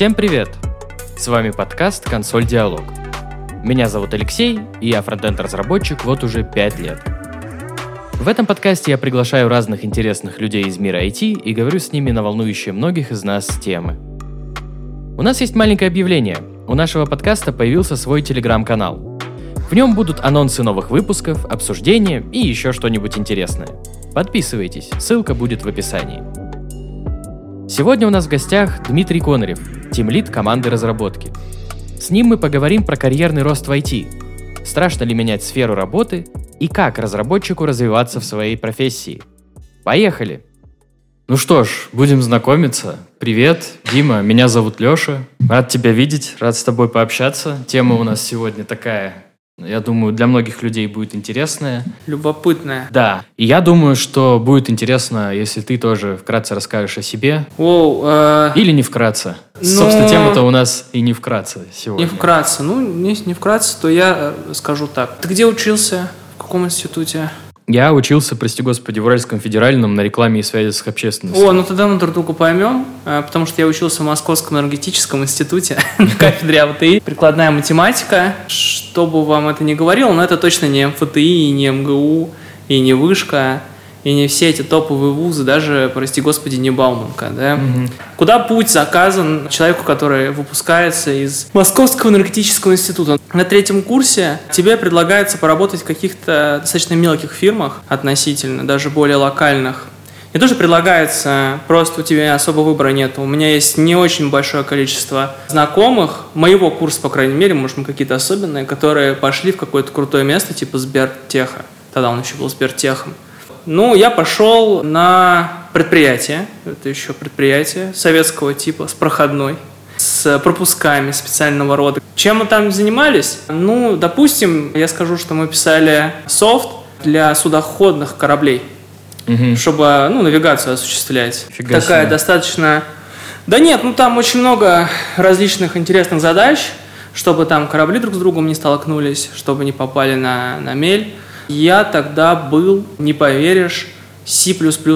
Всем привет! С вами подкаст «Консоль Диалог». Меня зовут Алексей, и я фронтенд-разработчик вот уже 5 лет. В этом подкасте я приглашаю разных интересных людей из мира IT и говорю с ними на волнующие многих из нас темы. У нас есть маленькое объявление. У нашего подкаста появился свой телеграм-канал. В нем будут анонсы новых выпусков, обсуждения и еще что-нибудь интересное. Подписывайтесь, ссылка будет в описании. Сегодня у нас в гостях Дмитрий Конорев, тимлид команды разработки. С ним мы поговорим про карьерный рост в IT. Страшно ли менять сферу работы и как разработчику развиваться в своей профессии. Поехали! Ну что ж, будем знакомиться. Привет, Дима, меня зовут Леша. Рад тебя видеть, рад с тобой пообщаться. Тема у нас сегодня такая я думаю, для многих людей будет интересная. Любопытная. Да. И я думаю, что будет интересно, если ты тоже вкратце расскажешь о себе. Воу, э... Или не вкратце. Но... Собственно, тема-то у нас и не вкратце сегодня. Не вкратце. Ну, если не вкратце, то я э, скажу так. Ты где учился? В каком институте? Я учился, прости господи, в Уральском федеральном на рекламе и связи с общественностью. О, ну тогда мы друг друга поймем, э, потому что я учился в Московском энергетическом институте на кафедре АВТИ. Прикладная математика. Что бы вам это ни говорило, но это точно не МФТИ, и не МГУ, и не Вышка. И не все эти топовые вузы, даже, прости господи, не Бауманка, да? Угу. Куда путь заказан человеку, который выпускается из Московского энергетического института? На третьем курсе тебе предлагается поработать в каких-то достаточно мелких фирмах относительно, даже более локальных. И тоже предлагается, просто у тебя особо выбора нет. У меня есть не очень большое количество знакомых, моего курса, по крайней мере, может, мы какие-то особенные, которые пошли в какое-то крутое место, типа Сбертеха. Тогда он еще был Сбертехом. Ну, я пошел на предприятие, это еще предприятие советского типа, с проходной, с пропусками специального рода. Чем мы там занимались? Ну, допустим, я скажу, что мы писали софт для судоходных кораблей, угу. чтобы, ну, навигацию осуществлять. Фига Такая себе. достаточно... Да нет, ну там очень много различных интересных задач, чтобы там корабли друг с другом не столкнулись, чтобы не попали на, на мель. Я тогда был, не поверишь, C++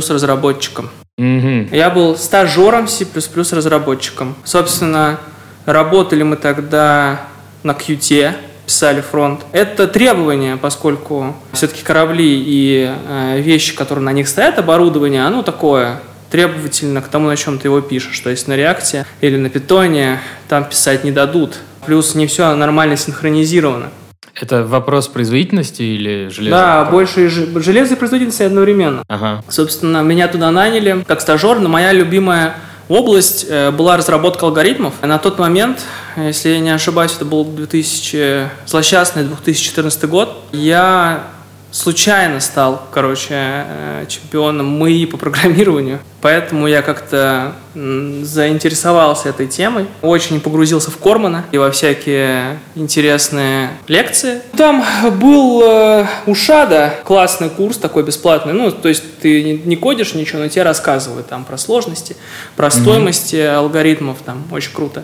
разработчиком. Mm-hmm. Я был стажером C++ разработчиком. Собственно, работали мы тогда на Qt, писали фронт. Это требование, поскольку все-таки корабли и э, вещи, которые на них стоят, оборудование, оно такое требовательно к тому, на чем ты его пишешь. То есть на реакте или на питоне там писать не дадут. Плюс не все нормально синхронизировано. Это вопрос производительности или железа? Да, больше железа и производительности одновременно. Ага. Собственно, меня туда наняли как стажер, но моя любимая область э, была разработка алгоритмов. На тот момент, если я не ошибаюсь, это был 2000, злосчастный 2014 год, я случайно стал, короче, э, чемпионом МИИ по программированию. Поэтому я как-то заинтересовался этой темой, очень погрузился в Кормана и во всякие интересные лекции. Там был э, у Шада классный курс такой бесплатный, ну, то есть ты не кодишь ничего, но тебе рассказывают там про сложности, про стоимости mm-hmm. алгоритмов, там очень круто.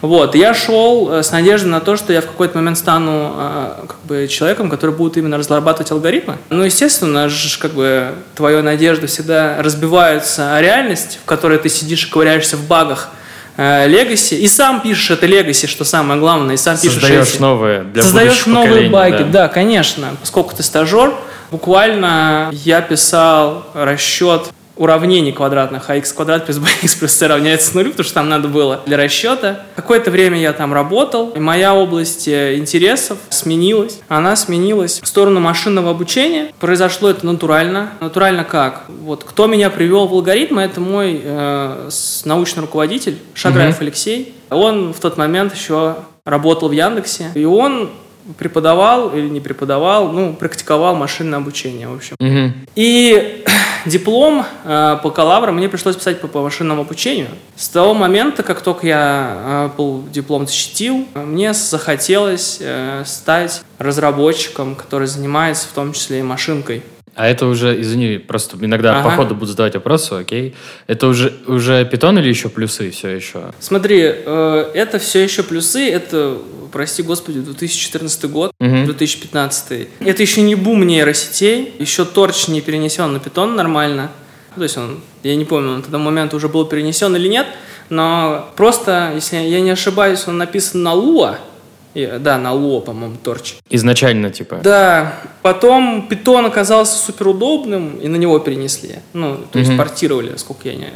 Вот, я шел э, с надеждой на то, что я в какой-то момент стану э, как бы человеком, который будет именно разрабатывать алгоритмы. Ну, естественно, как бы твоя надежда всегда разбивается реальность, в которой ты сидишь и ковыряешься в багах, легаси, и сам пишешь это легаси, что самое главное, и сам Создаешь пишешь эти. новые для Создаешь новые баги, да. да, конечно. Поскольку ты стажер, буквально я писал расчет уравнений квадратных, а x квадрат плюс bx плюс c равняется нулю, потому что там надо было для расчета. Какое-то время я там работал, и моя область э, интересов сменилась. Она сменилась в сторону машинного обучения. Произошло это натурально. Натурально как? Вот кто меня привел в алгоритмы, это мой э, научный руководитель Шаграев угу. Алексей. Он в тот момент еще работал в Яндексе, и он преподавал или не преподавал, ну, практиковал машинное обучение, в общем. Угу. И диплом э, бакалавра мне пришлось писать по, по машинному обучению. С того момента, как только я э, был диплом защитил, мне захотелось э, стать разработчиком, который занимается в том числе и машинкой. А это уже, извини, просто иногда ага. по ходу будут задавать вопросы, окей. Это уже, уже питон или еще плюсы все еще? Смотри, э, это все еще плюсы, это, прости господи, 2014 год, угу. 2015. Это еще не бум нейросетей, еще торч не перенесен на питон нормально. То есть он, я не помню, он на тот момент уже был перенесен или нет, но просто, если я не ошибаюсь, он написан на Lua, и, да, на Lua, по-моему, торч. Изначально, типа. Да. Потом питон оказался суперудобным, и на него перенесли. Ну, то есть Мгм. портировали, сколько я не...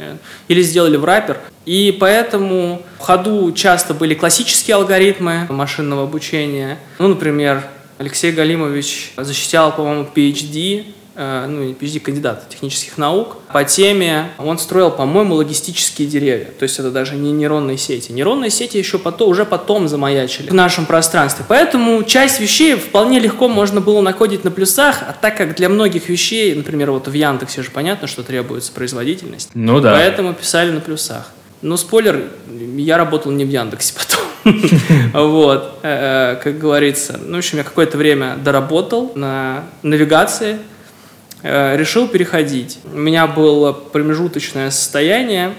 Или сделали в раппер. И поэтому в ходу часто были классические алгоритмы машинного обучения. Ну, например, Алексей Галимович защищал, по-моему, PhD, ну, не PhD, кандидат технических наук, по теме, он строил, по-моему, логистические деревья. То есть это даже не нейронные сети. Нейронные сети еще потом, уже потом замаячили в нашем пространстве. Поэтому часть вещей вполне легко можно было накодить на плюсах, а так как для многих вещей, например, вот в Яндексе же понятно, что требуется производительность, Ну да. Поэтому писали на плюсах. Но спойлер, я работал не в Яндексе потом. Вот, э, э, как говорится. Ну, в общем, я какое-то время доработал на навигации, э, решил переходить. У меня было промежуточное состояние.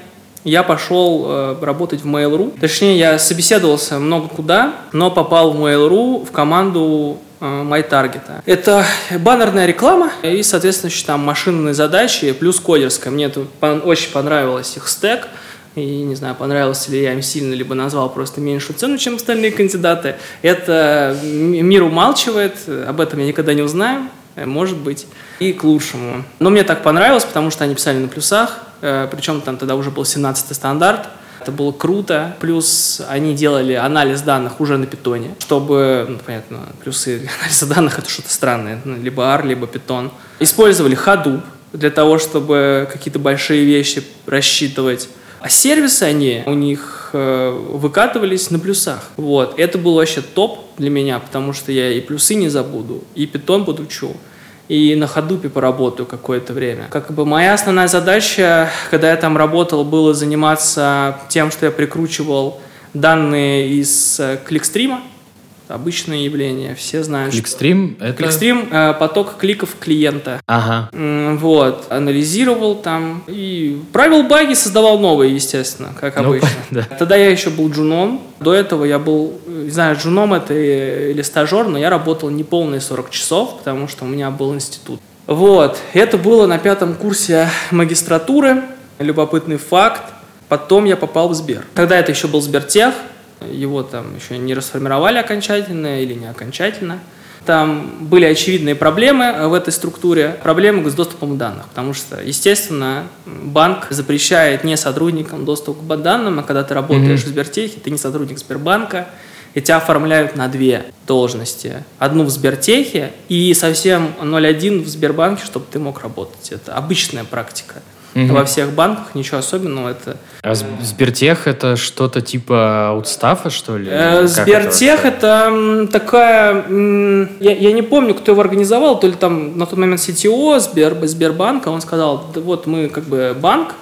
Я пошел э, работать в Mail.ru. Точнее, я собеседовался много куда, но попал в Mail.ru в команду э, MyTarget. Это баннерная реклама и, соответственно, там машинные задачи плюс кодерская. Мне это очень понравилось их стек. И не знаю, понравился ли я им сильно, либо назвал просто меньшую цену, чем остальные кандидаты. Это мир умалчивает, об этом я никогда не узнаю, э, может быть, и к лучшему. Но мне так понравилось, потому что они писали на плюсах, э, причем там тогда уже был 17 стандарт, это было круто. Плюс они делали анализ данных уже на питоне, чтобы, ну, понятно, плюсы анализа данных это что-то странное, ну, либо R, либо питон. Использовали Hadoop для того, чтобы какие-то большие вещи рассчитывать. А сервисы они у них э, выкатывались на плюсах. Вот. Это был вообще топ для меня, потому что я и плюсы не забуду, и питон подучу, и на ходупе поработаю какое-то время. Как бы моя основная задача, когда я там работал, было заниматься тем, что я прикручивал данные из э, кликстрима. Обычное явление, все знают. что- Кликстрим — это... Кликстрим э, поток кликов клиента. Ага. Вот, анализировал там и правил баги, создавал новые, естественно, как Ну, обычно. да. Тогда я еще был джуном. До этого я был, не знаю, джуном это или стажер, но я работал не полные 40 часов, потому что у меня был институт. Вот, это было на пятом курсе магистратуры. Любопытный факт. Потом я попал в Сбер. Тогда это еще был Сбертех. Его там еще не расформировали окончательно или не окончательно. Там были очевидные проблемы в этой структуре, проблемы с доступом данных, потому что, естественно, банк запрещает не сотрудникам доступ к данным, а когда ты работаешь в Сбертехе, ты не сотрудник Сбербанка, и тебя оформляют на две должности. Одну в Сбертехе и совсем 0,1 в Сбербанке, чтобы ты мог работать. Это обычная практика. Мгм. Во всех банках ничего особенного. Это А Сбертех — это что-то типа аутстафа, что ли? Э, Сбертех это такая, я, я не помню, кто его организовал, то ли там на тот момент CTO Сбер, Сбербанка, он сказал, да вот мы как бы банк,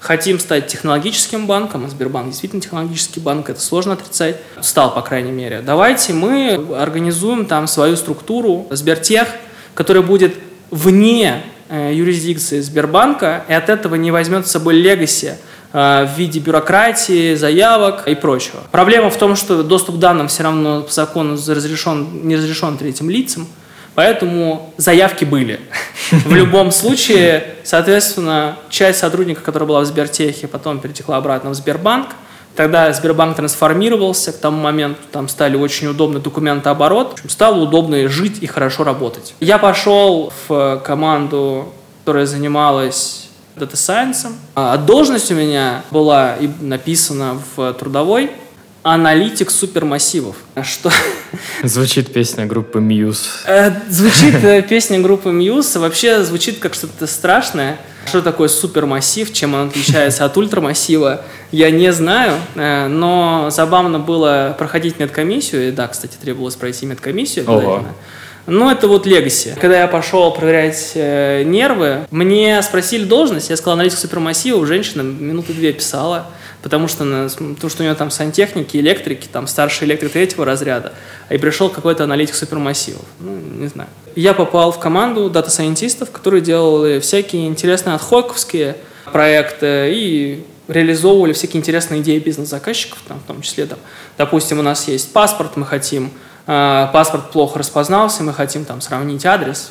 хотим стать технологическим банком, а Сбербанк действительно технологический банк, это сложно отрицать, стал, по крайней мере. Давайте мы организуем там свою структуру Сбертех, которая будет вне юрисдикции Сбербанка, и от этого не возьмет с собой легаси э, в виде бюрократии, заявок и прочего. Проблема в том, что доступ к данным все равно по закону разрешен, не разрешен третьим лицам, поэтому заявки были. В любом случае, соответственно, часть сотрудников, которая была в Сбертехе, потом перетекла обратно в Сбербанк. Тогда Сбербанк трансформировался, к тому моменту там стали очень удобны документооборот, стало удобно жить и хорошо работать. Я пошел в команду, которая занималась дата сайенсом. А должность у меня была и написана в трудовой аналитик супермассивов. Что Звучит песня группы Muse. Э, Звучит э, песня группы Muse, вообще звучит как что-то страшное. Что такое супермассив, чем он отличается от ультрамассива, я не знаю, э, но забавно было проходить медкомиссию, и да, кстати, требовалось пройти медкомиссию обязательно. Ну, это вот legacy. Когда я пошел проверять э, нервы, мне спросили должность, я сказал аналитик супермассива, женщина минуты две писала, потому что, она- потому что у нее там сантехники, электрики, там старший электрик третьего разряда, и пришел какой-то аналитик супермассивов. Ну, не знаю. Я попал в команду data scientist ов, которые делали всякие интересные отходковские проекты и реализовывали всякие интересные идеи бизнес-заказчиков, там, в том числе, там, допустим, у нас есть паспорт, мы хотим, э, паспорт плохо распознался, мы хотим там сравнить адрес,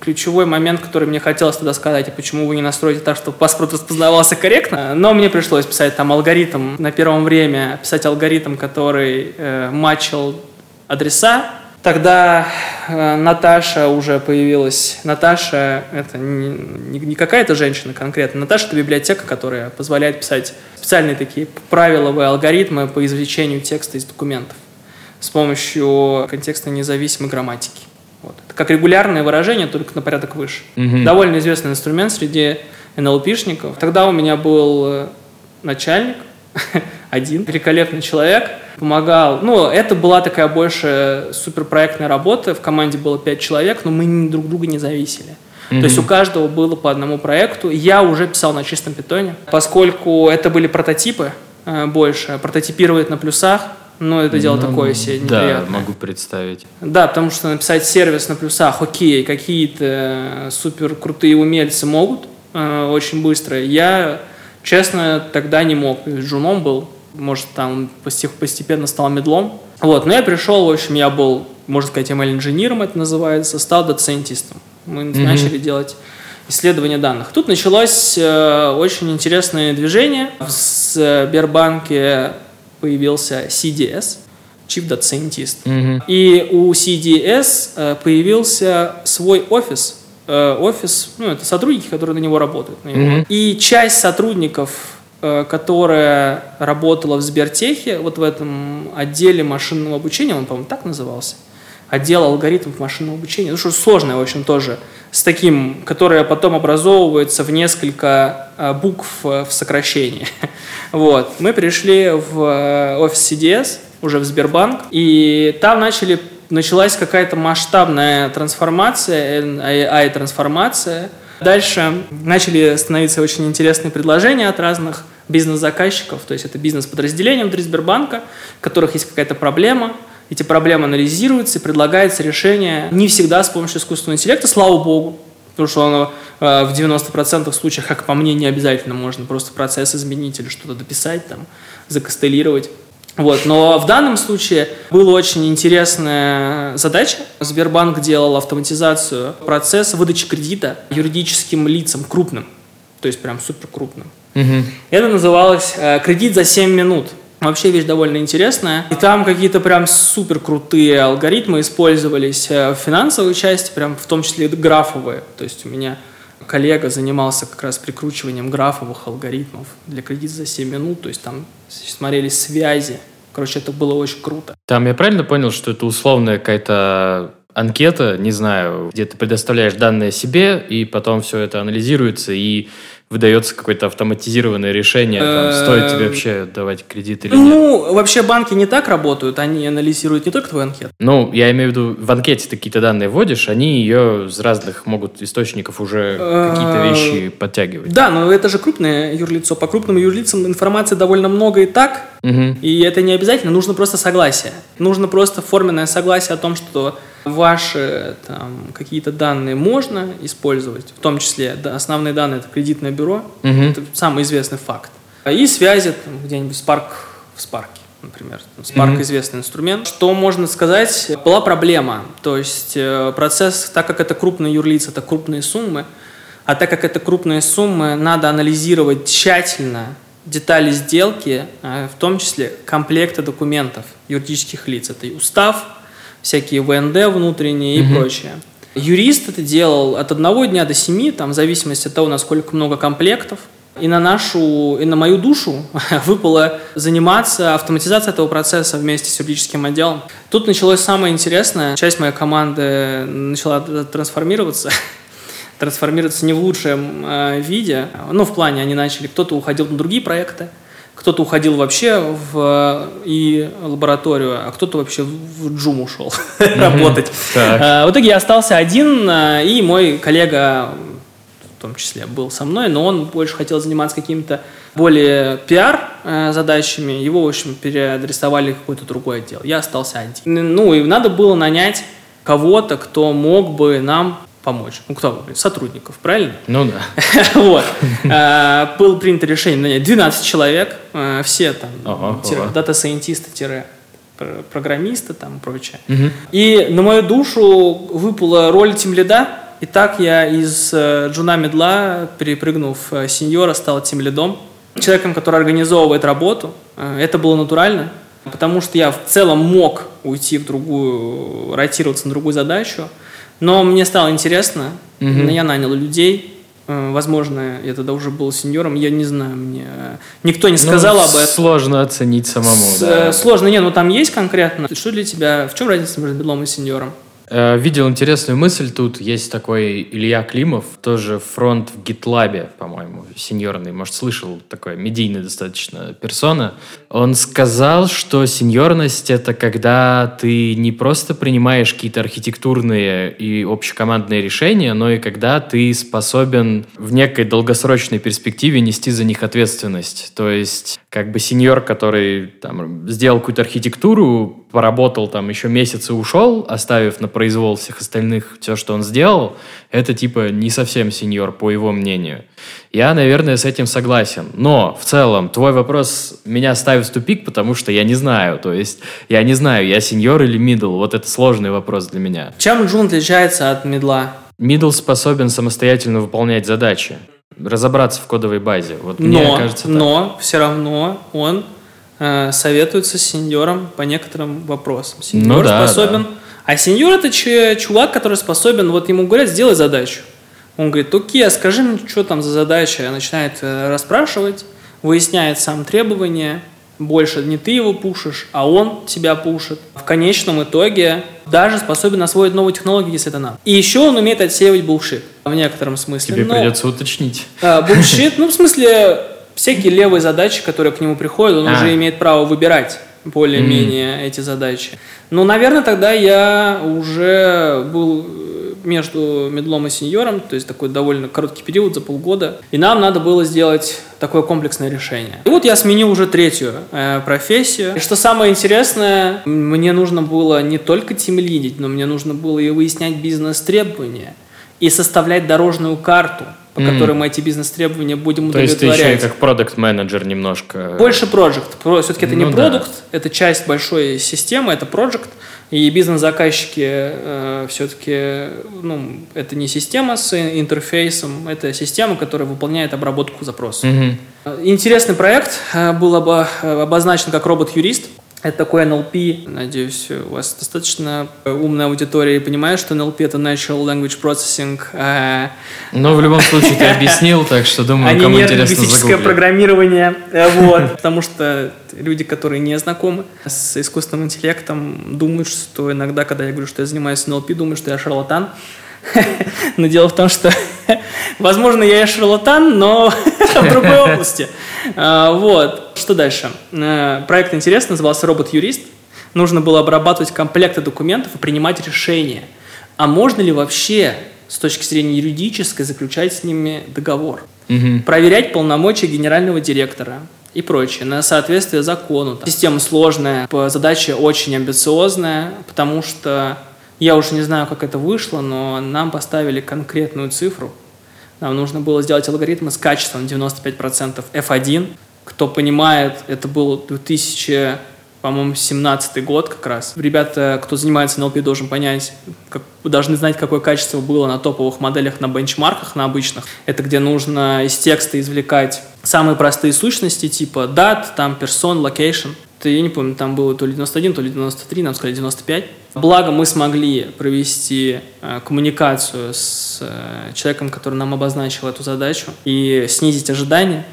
ключевой момент, который мне хотелось тогда сказать, и почему вы не настроите так, чтобы паспорт распознавался корректно. Но мне пришлось писать там алгоритм, на первом время писать алгоритм, который э, матчил адреса. Тогда э, Наташа уже появилась. Наташа – это не, не какая-то женщина конкретно. Наташа – это библиотека, которая позволяет писать специальные такие правиловые алгоритмы по извлечению текста из документов с помощью контекстно независимой грамматики. Вот. Это как регулярное выражение, только на порядок выше. Угу. Довольно известный инструмент среди НЛПшников. Тогда у меня был э, начальник, один, великолепный человек, помогал. Ну, это была такая больше суперпроектная работа. В команде было пять человек, но мы друг друга не зависели. Mm-hmm. То есть у каждого было по одному проекту. Я уже писал на чистом питоне, поскольку это были прототипы э, больше, прототипировать на плюсах, но это дело ну, такое себе неприятное. Да, могу представить. Да, потому что написать сервис на плюсах, окей, какие-то э, супер крутые умельцы могут э, очень быстро. Я, честно, тогда не мог. Джуном был, может, там постепенно стал медлом. Вот, но я пришел, в общем, я был, можно сказать, ML-инженером это называется, стал доцентистом. Мы mm-hmm. начали делать исследование данных. Тут началось э, очень интересное движение. В Сбербанке появился CDS, Chief Data Scientist. Mm-hmm. И у CDS э, появился свой офис. Э, офис, ну, это сотрудники, которые на него работают. На него. Mm-hmm. И часть сотрудников, э, которая работала в Сбертехе, вот в этом отделе машинного обучения, он, по-моему, так назывался, отдел алгоритмов машинного обучения, ну, что сложное, в общем, тоже, с таким, которое потом образовывается в несколько букв в сокращении. Вот. Мы пришли в э, офис CDS, уже в Сбербанк, и там начали, началась какая-то масштабная трансформация, AI-трансформация. Дальше начали становиться очень интересные предложения от разных бизнес-заказчиков, то есть это бизнес-подразделения внутри Сбербанка, у которых есть какая-то проблема, эти проблемы анализируются и предлагается решение не всегда с помощью искусственного интеллекта, слава богу, Потому что оно э, в 90% случаях, как по мне, не обязательно можно просто процесс изменить или что-то дописать, там, закостелировать. Вот. Но в данном случае была очень интересная задача. Сбербанк делал автоматизацию процесса выдачи кредита юридическим лицам крупным, то есть прям супер крупным. Угу. Это называлось э, «Кредит за 7 минут». Вообще вещь довольно интересная. И там какие-то прям супер крутые алгоритмы использовались э, в финансовой части, прям в том числе графовые. То есть у меня коллега занимался как раз прикручиванием графовых алгоритмов для кредита за 7 минут. То есть там смотрели связи. Короче, это было очень круто. Там я правильно понял, что это условная какая-то анкета, не знаю, где ты предоставляешь данные себе, и потом все это анализируется, и выдается какое-то автоматизированное решение, там, стоит тебе вообще давать кредит или нет? Ну, вообще банки не так работают, они анализируют не только твой анкет. Ну, я имею в виду, в анкете ты какие-то данные вводишь, они ее с разных могут источников уже какие-то э, вещи подтягивать. Да, но это же крупное юрлицо. По крупным юрлицам информации довольно много и так, и это не обязательно, нужно просто согласие. Нужно просто форменное согласие о том, что Ваши там, какие-то данные можно использовать, в том числе да, основные данные это кредитное бюро, угу. это самый известный факт. И связи где-нибудь Spark в Spark, например. Spark mm-hmm. известный инструмент. Что можно сказать? Была проблема. То есть э, процесс, так как это крупные юрлицы, это крупные суммы, а так как это крупные суммы, надо анализировать тщательно детали сделки, э, в том числе комплекты документов юридических лиц. Это и устав, всякие ВНД внутренние и прочее. Юрист это делал от одного дня до семи, там, в зависимости от того, насколько много комплектов. И на нашу, и на мою душу выпало заниматься автоматизацией этого процесса вместе с юридическим отделом. Тут началось самое интересное. Часть моей команды начала трансформироваться. трансформироваться не в лучшем э, виде. Ну, в плане они начали, кто-то уходил на другие проекты, кто-то уходил вообще в и лабораторию, а кто-то вообще в джум ушел работать. А, в итоге я остался один, а, и мой коллега в том числе был со мной, но он больше хотел заниматься какими-то более пиар э, задачами. Его, в общем, переадресовали в какой-то другой отдел. Я остался один. Ну, и надо было нанять кого-то, кто мог бы нам помочь. Ну, кто? Сотрудников, правильно? Ну да. Вот. А, было принято решение нанять 12 человек, а, все там, дата-сайентисты, программисты там и прочее. И на мою душу выпала роль тимлида, И так я из э, джуна медла, перепрыгнув э, сеньора, стал тем лидом. Человеком, который организовывает работу. Э, это было натурально, потому что я в целом мог уйти в другую, ротироваться на другую задачу. Но мне стало интересно, Мгм. я нанял людей, Э, Возможно, я тогда уже был сеньором, я не знаю, мне никто не сказал Ну, об этом. Сложно оценить самому, С- да. э, Сложно, не, ну там есть конкретно. Что для тебя, в чем разница между бедлом и сеньором? Э, Видел интересную мысль тут. Есть такой Илья Климов, тоже фронт в GitLab, по-моему, сеньорный. Может, слышал, такой медийный достаточно персона. Он сказал, что сеньорность — это когда ты не просто принимаешь какие-то архитектурные и общекомандные решения, но и когда ты способен в некой долгосрочной перспективе нести за них ответственность. То есть, как бы сеньор, который там сделал какую-то архитектуру, поработал там еще месяц и ушел, оставив на произвол всех остальных все, что он сделал, это типа не совсем сеньор, по его мнению. Я, наверное, с этим согласен. Но в целом твой вопрос меня ставит в тупик, потому что я не знаю. То есть я не знаю, я senior или middle. Вот это сложный вопрос для меня. Чем june отличается от middle а? Middle способен самостоятельно выполнять задачи, разобраться в кодовой базе. Вот Но, мне кажется, так. но все равно он э, советуется с senior ом по некоторым вопросам. Senior Ну да, способен. А senior это че- чувак, который способен, вот ему говорят, сделай задачу. Он говорит, окей, а скажи мне, что там за задача? Начинает э, расспрашивать, выясняет сам требования. Больше не ты его пушишь, а он тебя пушит. В конечном итоге даже способен освоить новые технологии, если это надо. И еще он умеет отсеивать булшит в некотором смысле. Тебе Но- придется уточнить. а, Bullshit, ну, в смысле, всякие левые задачи, которые к нему приходят, он А. уже имеет право выбирать более-менее эти задачи. Ну, наверное, тогда я уже был э, между медлом и сеньором, то есть такой довольно короткий период, за полгода, и нам надо было сделать такое комплексное решение. И вот я сменил уже третью э, профессию. И что самое интересное, мне нужно было не только тимлидить, но мне нужно было и выяснять бизнес-требования, и составлять дорожную карту, по М. которой мы эти бизнес-требования будем То есть ты еще и удовлетворять. как продукт менеджер немножко. Больше проект. Все-таки это не Ну да. продукт, это часть большой системы, это проект. И бизнес-заказчики все-таки, ну, это не система с интерфейсом, это система, которая выполняет обработку запросов. Мгм. Интересный проект э, был э, обозначен как робот-юрист. Это такой NLP. Надеюсь, у вас достаточно умная аудитория и понимает, что NLP — это Natural Language Processing. э, Но в любом случае ты объяснил, так что думаю, а кому интересно загуглить. программирование. Э, Вот. Потому что люди, которые не знакомы с искусственным интеллектом, думают, что иногда, когда я говорю, что я занимаюсь NLP, думают, что я шарлатан. Но дело в том, что, возможно, я и шарлатан, но в другой области. А, Вот. Что дальше? Э, Проект интересный, назывался «Робот-юрист». Нужно было обрабатывать комплекты документов и принимать решения. А можно ли вообще с точки зрения юридической заключать с ними договор? Мгм. проверять полномочия генерального директора и прочее на соответствие закону. Система сложная, задача очень амбициозная, потому что я уже не знаю, как это вышло, но нам поставили конкретную цифру. Нам нужно было сделать алгоритмы с качеством 95% F1. Кто понимает, это был 2000 по-моему, 17 год как раз. Ребята, кто занимается NLP, должен понять, как, должны знать, какое качество было на топовых моделях, на бенчмарках, на обычных. Это где нужно из текста извлекать самые простые сущности, типа дат, там персон, location. Я не помню, там было то ли 91, то ли 93, нам сказали 95. Благо мы смогли провести э, коммуникацию с э, человеком, который нам обозначил эту задачу, и снизить ожидания.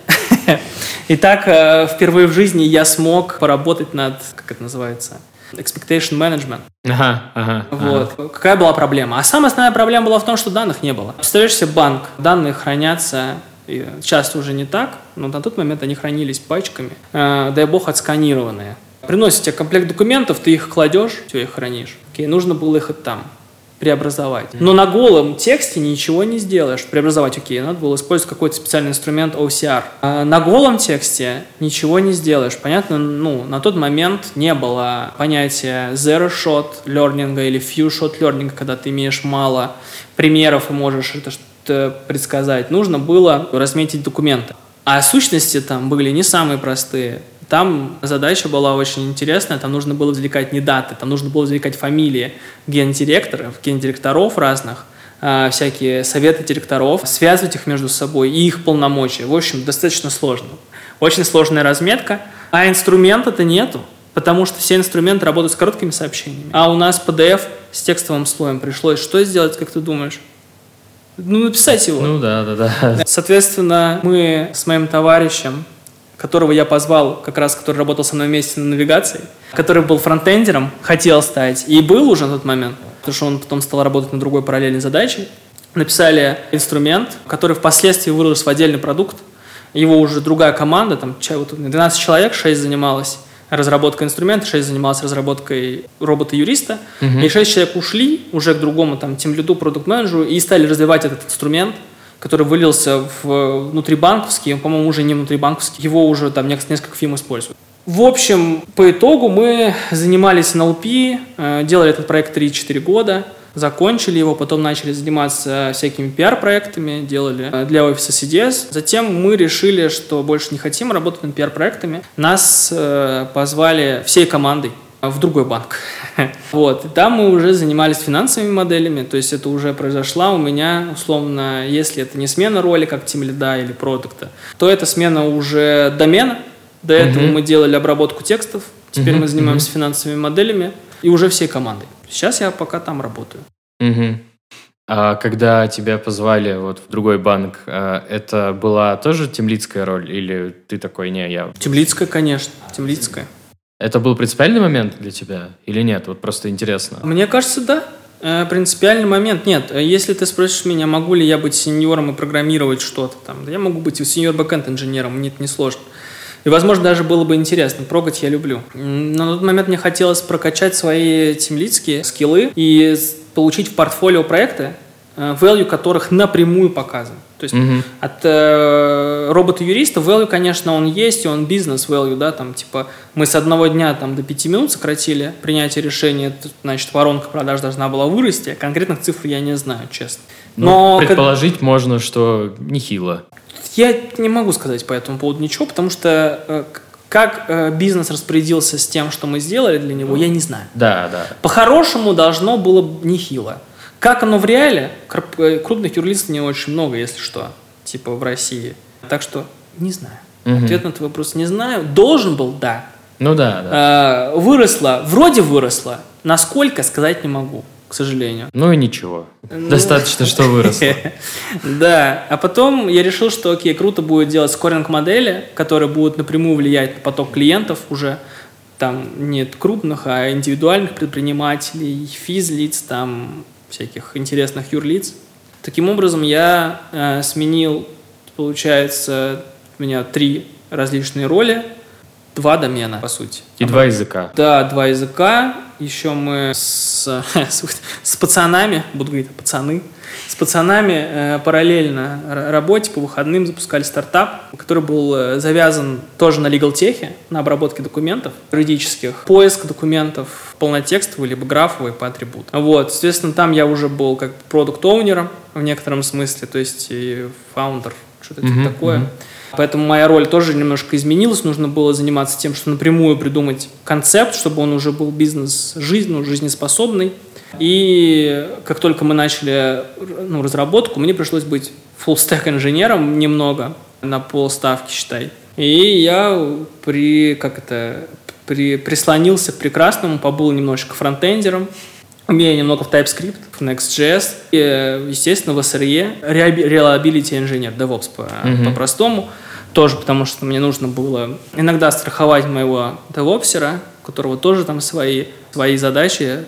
И так э, впервые в жизни я смог поработать над, как это называется, expectation management. Ага, ага. ага. Вот. Какая была проблема? А самая основная проблема была в том, что данных не было. Представляешь себе банк, данные хранятся и часто уже не так, но на тот момент они хранились пачками, э, дай бог, отсканированные. Приносят тебе комплект документов, ты их кладешь, все, их хранишь. Окей, нужно было их и там преобразовать. Но на голом тексте ничего не сделаешь. Преобразовать, окей, надо было использовать какой-то специальный инструмент OCR. А на голом тексте ничего не сделаешь. Понятно, ну, на тот момент не было понятия zero-shot learning или few-shot learning, когда ты имеешь мало примеров и можешь это предсказать. Нужно было разметить документы. А сущности там были не самые простые. Там задача была очень интересная, там нужно было извлекать не даты, там нужно было извлекать фамилии гендиректоров, гендиректоров разных, э, всякие советы директоров, связывать их между собой и их полномочия. В общем, достаточно сложно. Очень сложная разметка, а инструмента-то нету. Потому что все инструменты работают с короткими сообщениями. А у нас PDF с текстовым слоем пришлось. Что сделать, как ты думаешь? Ну, написать его. Ну да, да, да. Соответственно, мы с моим товарищем, которого я позвал, как раз, который работал со мной вместе на навигации, который был фронтендером, хотел стать, и был уже на тот момент, потому что он потом стал работать на другой параллельной задаче, написали инструмент, который впоследствии вырос в отдельный продукт. Его уже другая команда, там 12 человек, 6 занималась разработкой инструмента, 6 занималась разработкой робота-юриста, угу. и 6 человек ушли уже к другому там тимлиду, продукт-менеджеру и стали развивать этот инструмент, который вылился в внутрибанковский, по-моему, уже не внутрибанковский, его уже там несколько фирм используют. В общем, по итогу мы занимались NLP, э, делали этот проект 3-4 года, закончили его, потом начали заниматься всякими пиар-проектами, делали э, для офиса CDS. Затем мы решили, что больше не хотим работать над пиар-проектами. Нас э, позвали всей командой в другой банк. Вот. И там мы уже занимались финансовыми моделями, то есть это уже произошла у меня, условно, если это не смена роли, как тим лида или продукта, то это смена уже домена. До этого мы делали обработку текстов, теперь мы занимаемся финансовыми моделями и уже всей командой. Сейчас я пока там работаю. Угу. А когда тебя позвали вот в другой банк, а, это была тоже темлицкая роль или ты такой, не, я... Темлицкая, конечно, темлицкая. Это был принципиальный момент для тебя или нет? Вот просто интересно. Мне кажется, да. Э, принципиальный момент нет. Если ты спросишь меня, могу ли я быть сеньором и программировать что-то там, да я могу быть сеньор бэкэнд инженером, мне это не сложно. И, возможно, даже было бы интересно. Прогать я люблю. Но на тот момент мне хотелось прокачать свои темлицкие скиллы и получить в портфолио проекты, э, value которых напрямую показан. То есть угу. от э, робота-юриста value, конечно, он есть, и он бизнес value, да, там, типа, мы с одного дня там до пяти минут сократили принятие решения, значит, воронка продаж должна была вырасти, а конкретных цифр я не знаю, честно. Ну, Но предположить как... можно, что нехило. Я не могу сказать по этому поводу ничего, потому что э, как э, бизнес распорядился с тем, что мы сделали для него, я не знаю. Да, да. По-хорошему должно было нехило. Как оно в реале? Э, крупных юрлиц не очень много, если что, типа в России. Так что не знаю. Угу. Ответ на твой вопрос не знаю. Должен был, да. Ну да, да. Выросло, вроде выросло. Насколько, сказать не могу к сожалению. Ну и ничего. Ну... Достаточно, что выросло. Да. А потом я решил, что окей, круто будет делать скоринг-модели, которые будут напрямую влиять на поток клиентов уже. Там нет крупных, а индивидуальных предпринимателей, физлиц, там всяких интересных юрлиц. Таким образом, я э, сменил, получается, у меня три различные роли – два домена, по сути. И два языка. Да, два языка. Еще мы с, с, с пацанами, буду говорить пацаны, с пацанами э, параллельно работе по выходным запускали стартап, который был э, завязан тоже на legal техе, на обработке документов юридических, поиск документов полнотекстовый либо графовый по атрибуту. Вот, соответственно, там я уже был как продукт-оунером в некотором смысле, то есть и фаундер, что-то mm-hmm, такое. Mm-hmm. Поэтому моя роль тоже немножко изменилась. Нужно было заниматься тем, что напрямую придумать концепт, чтобы он уже был бизнес жизнь, ну, жизнеспособный. И как только мы начали ну, разработку, мне пришлось быть full-stack инженером немного, на полставки, считай. И я при, как это, при, прислонился к прекрасному, побыл немножечко фронтендером, умею немного в TypeScript, в Next.js, и, естественно, в SRE, Reliability Engineer, DevOps по, mm-hmm. по-простому, тоже потому что мне нужно было иногда страховать моего девопсера, у которого тоже там свои, свои задачи.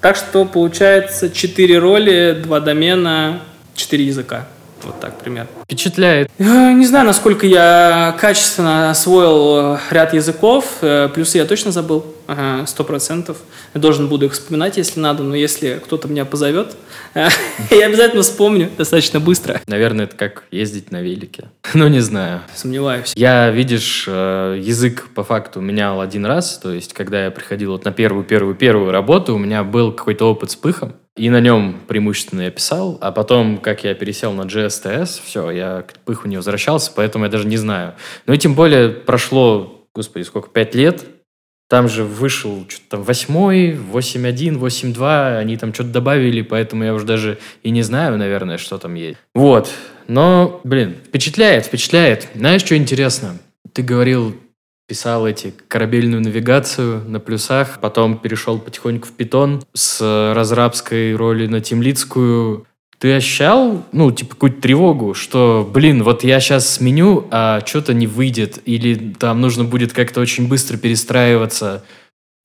Так что получается 4 роли, 2 домена, 4 языка. Вот так примерно. Впечатляет. Э, не знаю, насколько я качественно освоил э, ряд языков. Э, плюсы я точно забыл, сто процентов. Я должен буду их вспоминать, если надо, но если кто-то меня позовет, я обязательно вспомню достаточно быстро. Наверное, это как ездить на велике. Ну, не знаю. Сомневаюсь. Я, видишь, язык по факту менял один раз. То есть, когда я приходил вот на первую-первую-первую работу, у меня был какой-то опыт с пыхом. И на нем преимущественно я писал, а потом, как я пересел на JSTS, все, я к пыху не возвращался, поэтому я даже не знаю. Ну и тем более прошло, господи, сколько, пять лет, Там же вышел что-то там восьмой, 8.1, 8.2, они там что-то добавили, поэтому я уже даже и не знаю, наверное, что там есть. Вот. Но, блин, впечатляет, впечатляет. Знаешь, что интересно? Ты говорил, писал эти корабельную навигацию на плюсах, потом перешел потихоньку в питон с разрабской роли на тимлицкую. Ты ощущал, ну, типа, какую-то тревогу, что, блин, вот я сейчас сменю, а что-то не выйдет, или там нужно будет как-то очень быстро перестраиваться,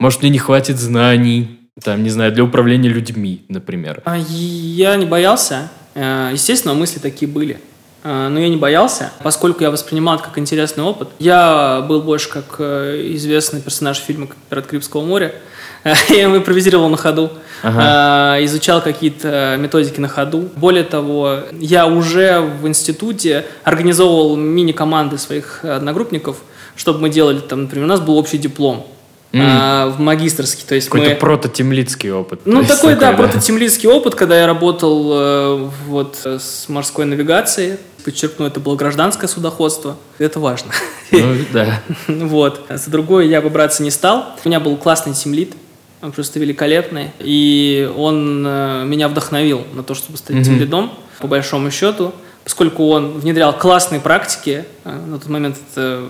может, мне не хватит знаний, там, не знаю, для управления людьми, например. А я не боялся. Э, естественно, мысли такие были. Э, но я не боялся, поскольку я воспринимал это как интересный опыт. Я был больше как э, известный персонаж фильма «Пират Карибского моря». Я его импровизировал на ходу, ага. изучал какие-то методики на ходу. Более того, я уже в институте организовывал мини-команды своих одногруппников, чтобы мы делали, там, например, у нас был общий диплом. Mm. А, в магистрский. То есть Какой-то мы... прототемлицкий опыт. Ну, такой, такой, да, да, прототемлицкий опыт, когда я работал э, вот с морской навигацией. Подчеркну, это было гражданское судоходство. Это важно. Ну, да. вот. За другое я бы браться не стал. У меня был классный темлит, он просто великолепный. И он э, меня вдохновил на то, чтобы стать mm-hmm. темлидом, по большому счету. Поскольку он внедрял классные практики, э, на тот момент это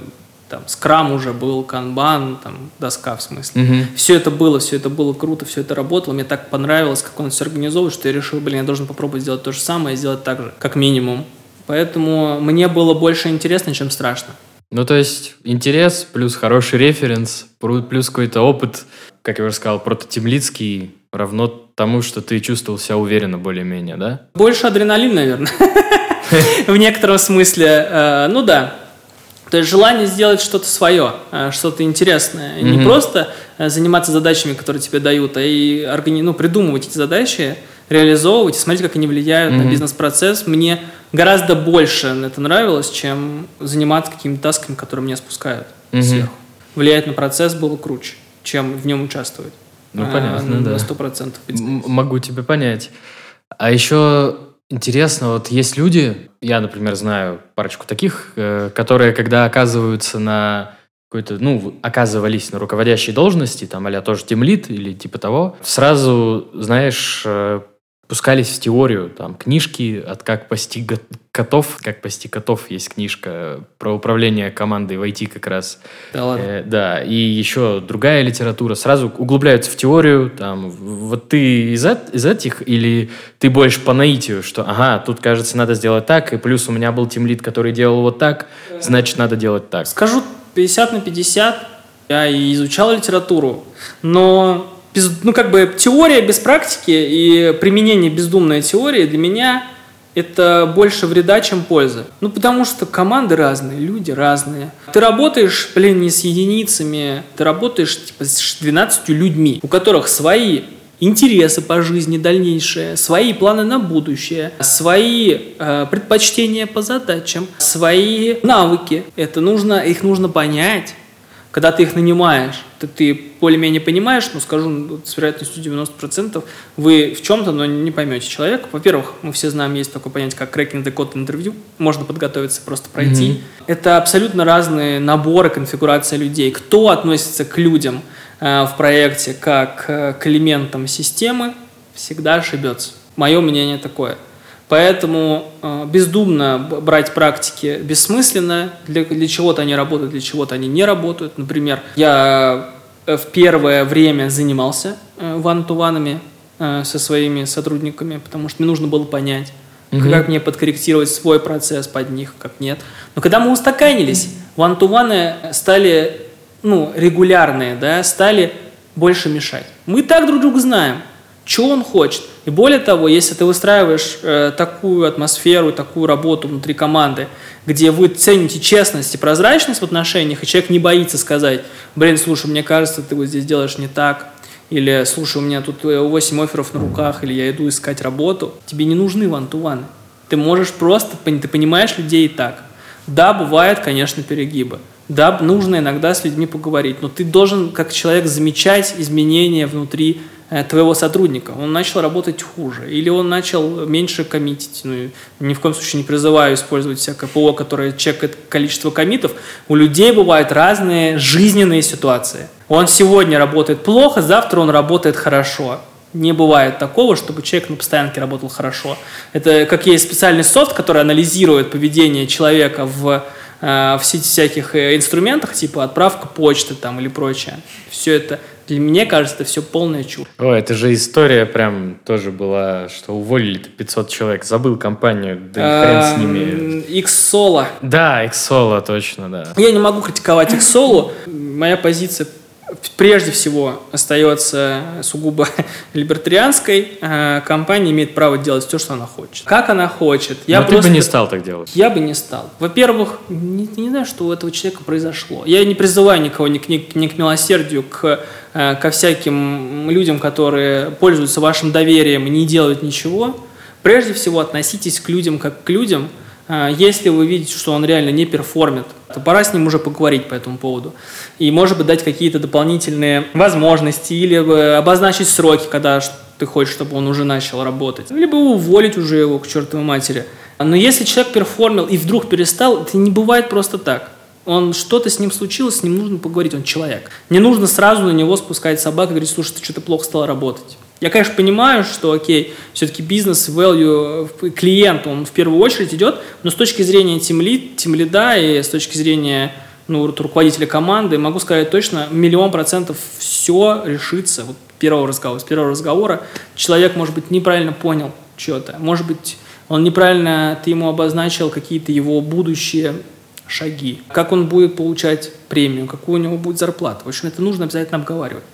там скрам уже был, канбан, там доска в смысле. Угу. Все это было, все это было круто, все это работало. Мне так понравилось, как он все организовывает, что я решил, блин, я должен попробовать сделать то же самое и сделать так же, как минимум. Поэтому мне было больше интересно, чем страшно. Ну, то есть интерес плюс хороший референс, плюс какой-то опыт, как я уже сказал, прототемлицкий, равно тому, что ты чувствовал себя уверенно более-менее, да? Больше адреналин, наверное. В некотором смысле, э, ну да, то есть желание сделать что-то свое, э, что-то интересное. Не просто э, заниматься задачами, которые тебе дают, а и ну, придумывать эти задачи, реализовывать и смотреть, как они влияют mm-hmm. на бизнес-процесс. Мне гораздо больше это нравилось, чем заниматься какими-то тасками, которые мне спускают mm-hmm. сверху. Влиять на процесс было круче, чем в нем участвовать. Ну, понятно, а, да. На сто процентов. Могу тебя понять. А еще Интересно, вот есть люди, я, например, знаю парочку таких, э, которые, когда оказываются на какой-то, ну, оказывались на руководящей должности, там, а тоже темлит или типа того, сразу, знаешь, э, пускались в теорию, там, книжки от «Как пасти котов», «Как пасти котов» есть книжка про управление командой в IT как раз. Да ладно? Э, да, и еще другая литература. Сразу углубляются в теорию, там, вот ты из, из этих или ты больше по наитию, что, ага, тут, кажется, надо сделать так, и плюс у меня был тимлит, который делал вот так, значит, надо делать так. Скажу 50 на 50, я и изучал литературу, но без, ну, как бы теория без практики и применение бездумной теории для меня это больше вреда, чем пользы. Ну, потому что команды разные, люди разные. Ты работаешь, блин, не с единицами, ты работаешь типа, с 12 людьми, у которых свои интересы по жизни дальнейшие, свои планы на будущее, свои э, предпочтения по задачам, свои навыки. Это нужно, их нужно понять, когда ты их нанимаешь, ты, ты более-менее понимаешь, ну, скажу ну, с вероятностью 90%, вы в чем-то, но не поймете человека. Во-первых, мы все знаем, есть такое понятие, как cracking the code интервью. Можно подготовиться, просто пройти. Mm-hmm. Это абсолютно разные наборы, конфигурация людей. Кто относится к людям э, в проекте как э, к элементам системы, всегда ошибется. Мое мнение такое – Поэтому э, бездумно брать практики бессмысленно. Для, для чего-то они работают, для чего-то они не работают. Например, я э, в первое время занимался ван-ту-ванами э, со своими сотрудниками, потому что мне нужно было понять, угу. как мне подкорректировать свой процесс под них, как нет. Но когда мы устаканились, ван-ту-ваны стали ну, регулярные, да, стали больше мешать. Мы так друг друга знаем что он хочет. И более того, если ты выстраиваешь э, такую атмосферу, такую работу внутри команды, где вы цените честность и прозрачность в отношениях, и человек не боится сказать, блин, слушай, мне кажется, ты вот здесь делаешь не так, или, слушай, у меня тут 8 офферов на руках, или я иду искать работу, тебе не нужны ван-ту-ваны. Ты можешь просто, ты понимаешь людей и так. Да, бывают, конечно, перегибы. Да, нужно иногда с людьми поговорить, но ты должен, как человек, замечать изменения внутри Э, твоего сотрудника, он начал работать хуже, или он начал меньше коммитить. Ну, ни в коем случае не призываю использовать всякое ПО, которое чекает количество комитов. У людей бывают разные жизненные ситуации. Он сегодня работает плохо, завтра он работает хорошо. Не бывает такого, чтобы человек на постоянке работал хорошо. Это как есть специальный софт, который анализирует поведение человека в, э, в всяких э, инструментах, типа отправка почты там или прочее. Все это для меня кажется, это все полная чушь. О, это же история прям тоже была, что уволили 500 человек. Забыл компанию, да и хрен с ними. X-Solo. Да, X-Solo, точно, да. Я не могу критиковать X-Solo. Моя позиция прежде всего остается сугубо либертарианской. А компания имеет право делать все, что она хочет. Как она хочет. Я Но просто... ты бы не стал так делать. Я бы не стал. Во-первых, не, не знаю, что у этого человека произошло. Я не призываю никого ни к, ни, ни к милосердию, к, э, ко всяким людям, которые пользуются вашим доверием и не делают ничего. Прежде всего, относитесь к людям как к людям – а, если вы видите, что он реально не perform ит, то пора с ним уже поговорить по этому поводу. И, может быть, дать какие-то дополнительные возможности или обозначить сроки, когда ты хочешь, чтобы он уже начал работать. Либо уволить уже его к чертовой матери. Но если человек perform ил и вдруг перестал, это не бывает просто так. Он что-то с ним случилось, с ним нужно поговорить, он человек. Не нужно сразу на него спускать собак и говорить, слушай, ты что-то плохо стал работать. Я, конечно, понимаю, что, окей, все-таки бизнес, value, клиент, он в первую очередь идет, но с точки зрения тимлид, тимлида и с точки зрения ну, руководителя команды, могу сказать точно, миллион процентов все решится вот первого разговора. С первого разговора человек, может быть, неправильно понял что-то, может быть, он неправильно, ты ему обозначил какие-то его будущие шаги, как он будет получать премию, какую у него будет зарплата. В общем, это нужно обязательно обговаривать.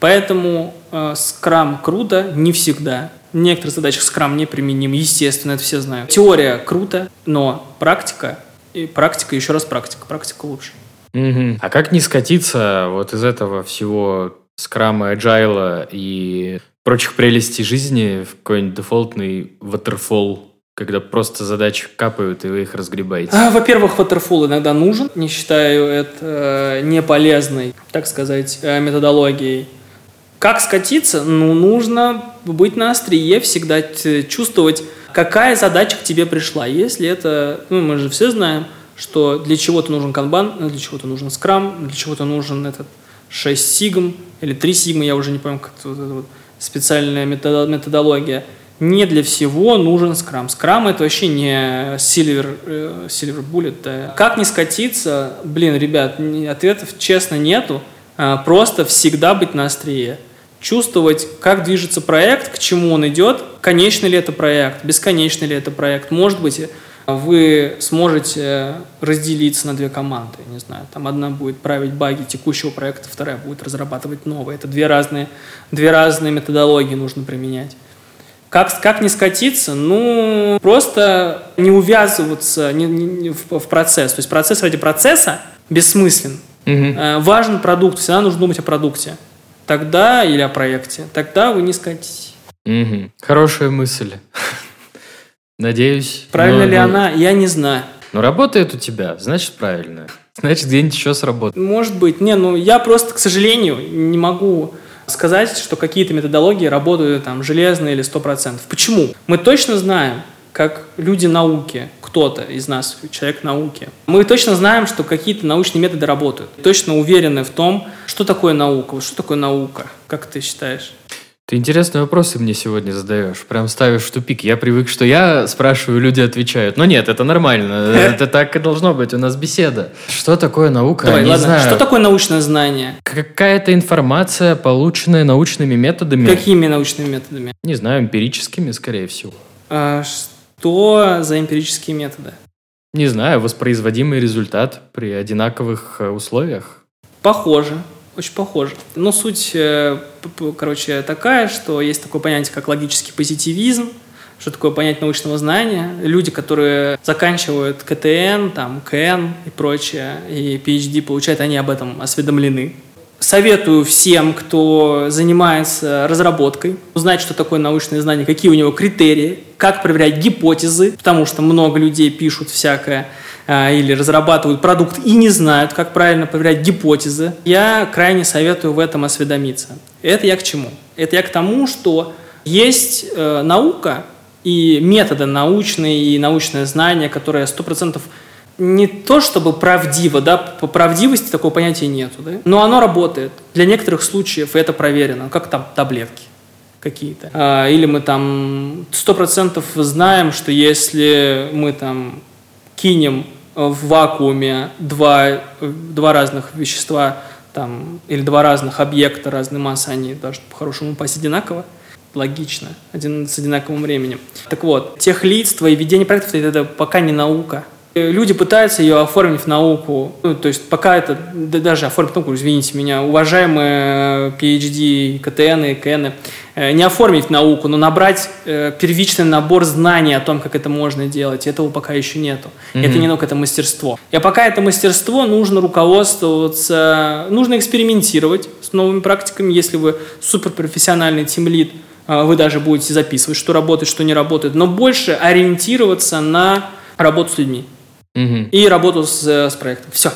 Поэтому э, скрам круто, не всегда. В некоторых задачах скрам не применим, естественно, это все знают. Теория круто, но практика, и практика, еще раз практика, практика лучше. Угу. А как не скатиться вот из этого всего скрама, agile и прочих прелестей жизни в какой-нибудь дефолтный waterfall когда просто задачи капают, и вы их разгребаете? А, во-первых, waterfall иногда нужен. Не считаю это э, неполезной, так сказать, э, методологией. Как скатиться? Ну, нужно быть на острие, всегда чувствовать, какая задача к тебе пришла. Если это, ну, мы же все знаем, что для чего-то нужен канбан, для чего-то нужен скрам, для чего-то нужен этот 6 сигм или 3 сигма, я уже не помню, как это, вот, специальная методология. Не для всего нужен скрам. Скрам это вообще не silver, э, silver bullet. Как не скатиться? Блин, ребят, ответов честно нету. А, просто всегда быть на острие чувствовать, как движется проект, к чему он идет, конечный ли это проект, бесконечный ли это проект. Может быть, вы сможете разделиться на две команды. Не знаю, там одна будет править баги текущего проекта, вторая будет разрабатывать новые. Это две разные, две разные методологии нужно применять. Как, как не скатиться? Ну, просто не увязываться не, не, в, в процесс. То есть процесс ради процесса бессмыслен. Угу. Важен продукт, всегда нужно думать о продукте тогда, или о проекте, тогда вы не скатитесь. Угу. Хорошая мысль. Надеюсь. Правильно но, ли но... она, я не знаю. Но работает у тебя, значит правильно. Значит, где-нибудь еще сработает. Может быть. Не, ну я просто, к сожалению, не могу сказать, что какие-то методологии работают там железно или сто процентов. Почему? Мы точно знаем, как люди науки, кто-то из нас, человек науки. Мы точно знаем, что какие-то научные методы работают. Точно уверены в том, что такое наука. Что такое наука? Как ты считаешь? Ты интересные вопросы мне сегодня задаешь. Прям ставишь в тупик. Я привык, что я спрашиваю, люди отвечают. Но нет, это нормально. Это так и должно быть. У нас беседа. Что такое наука? Давай, Не ладно. Знаю. Что такое научное знание? Какая-то информация, полученная научными методами. Какими научными методами? Не знаю, эмпирическими, скорее всего. А, что за эмпирические методы? Не знаю, воспроизводимый результат при одинаковых э, условиях. Похоже, очень похоже. Но суть, э, короче, такая, что есть такое понятие, как логический позитивизм, что такое понятие научного знания. Люди, которые заканчивают КТН, там, КН и прочее, и PhD получают, они об этом осведомлены советую всем, кто занимается разработкой, узнать, что такое научное знание, какие у него критерии, как проверять гипотезы, потому что много людей пишут всякое а, или разрабатывают продукт и не знают, как правильно проверять гипотезы. Я крайне советую в этом осведомиться. Это я к чему? Это я к тому, что есть э, наука и методы научные, и научное знание, которое 100% не то чтобы правдиво, да, по правдивости такого понятия нету, да, но оно работает. Для некоторых случаев это проверено, как там таблетки какие-то. А, или мы там сто процентов знаем, что если мы там кинем в вакууме два, два разных вещества там, или два разных объекта разной массы, они должны по-хорошему упасть одинаково, логично, один, с одинаковым временем. Так вот, техлидство и ведение проектов – это пока не наука, Люди пытаются ее оформить в науку, ну, то есть пока это, да, даже оформить науку, извините меня, уважаемые PhD, КТН и КН, э, не оформить в науку, но набрать э, первичный набор знаний о том, как это можно делать. Этого пока еще нету. Mm-hmm. Это не наука, это мастерство. И пока это мастерство, нужно руководствоваться, нужно экспериментировать с новыми практиками. Если вы суперпрофессиональный тимлид, э, вы даже будете записывать, что работает, что не работает, но больше ориентироваться на работу с людьми угу. и работу с, с проектом. Все.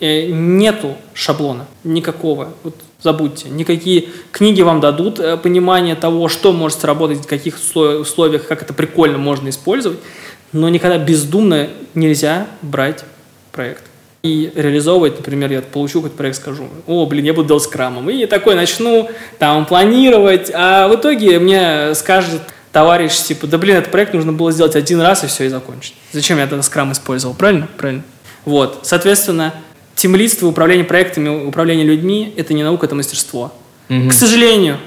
Э, нету шаблона никакого. Вот забудьте. Никакие книги вам дадут э, понимание того, что может сработать, в каких условиях, как это прикольно можно использовать. Но никогда бездумно нельзя брать проект и реализовывать, например, я получу какой-то проект, скажу, о, блин, я буду делать скрамом, и такой начну там планировать, а в итоге мне скажет товарищ, типа, да блин, этот проект нужно было сделать один раз и все, и закончить. Зачем я тогда скрам использовал? Правильно? Правильно. Вот. Соответственно, тимлидство, управление проектами, управление людьми – это не наука, это мастерство. Угу. К сожалению.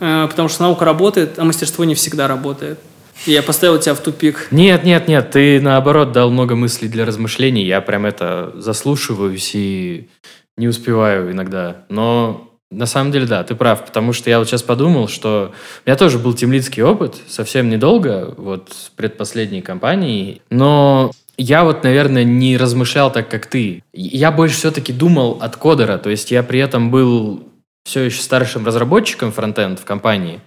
Э, потому что наука работает, а мастерство не всегда работает. И я поставил тебя в тупик. Нет, нет, нет, ты наоборот дал много мыслей для размышлений. Я прям это заслушиваюсь и не успеваю иногда. Но на самом деле, да, ты прав, потому что я вот сейчас подумал, что у меня тоже был темлицкий опыт, совсем недолго, вот предпоследней компанией, но я вот, наверное, не размышлял так, как ты. Я больше все-таки думал от кодера, то есть я при этом был все еще старшим разработчиком фронтенд в компании.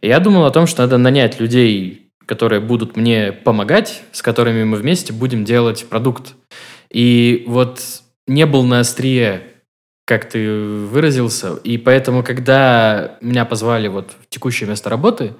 И я думал о том, что надо нанять людей, которые будут мне помогать, с которыми мы вместе будем делать продукт. И вот не был на острие как ты выразился. И поэтому, когда меня позвали вот в текущее место работы,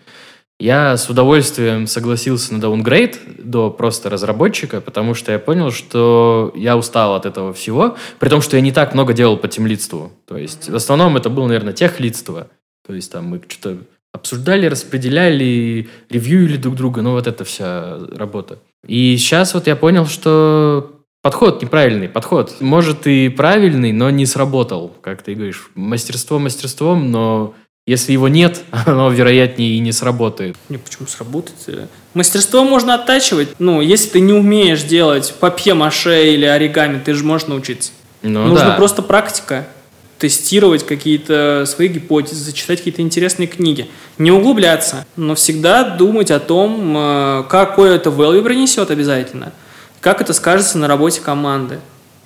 я с удовольствием согласился на даунгрейд до просто разработчика, потому что я понял, что я устал от этого всего, при том, что я не так много делал по темлидству. То есть в основном это было, наверное, техлидство. То есть там мы что-то обсуждали, распределяли, ревьюили друг друга, ну вот это вся работа. И сейчас вот я понял, что Подход неправильный, подход. Может и правильный, но не сработал, как ты говоришь. Мастерство мастерством, но если его нет, оно, вероятнее, и не сработает. Не, почему сработает? Мастерство можно оттачивать. Ну, если ты не умеешь делать папье-маше или оригами, ты же можешь научиться. Ну, Нужно да. просто практика. Тестировать какие-то свои гипотезы, читать какие-то интересные книги. Не углубляться, но всегда думать о том, э, какое это value принесет обязательно – как это скажется на работе команды?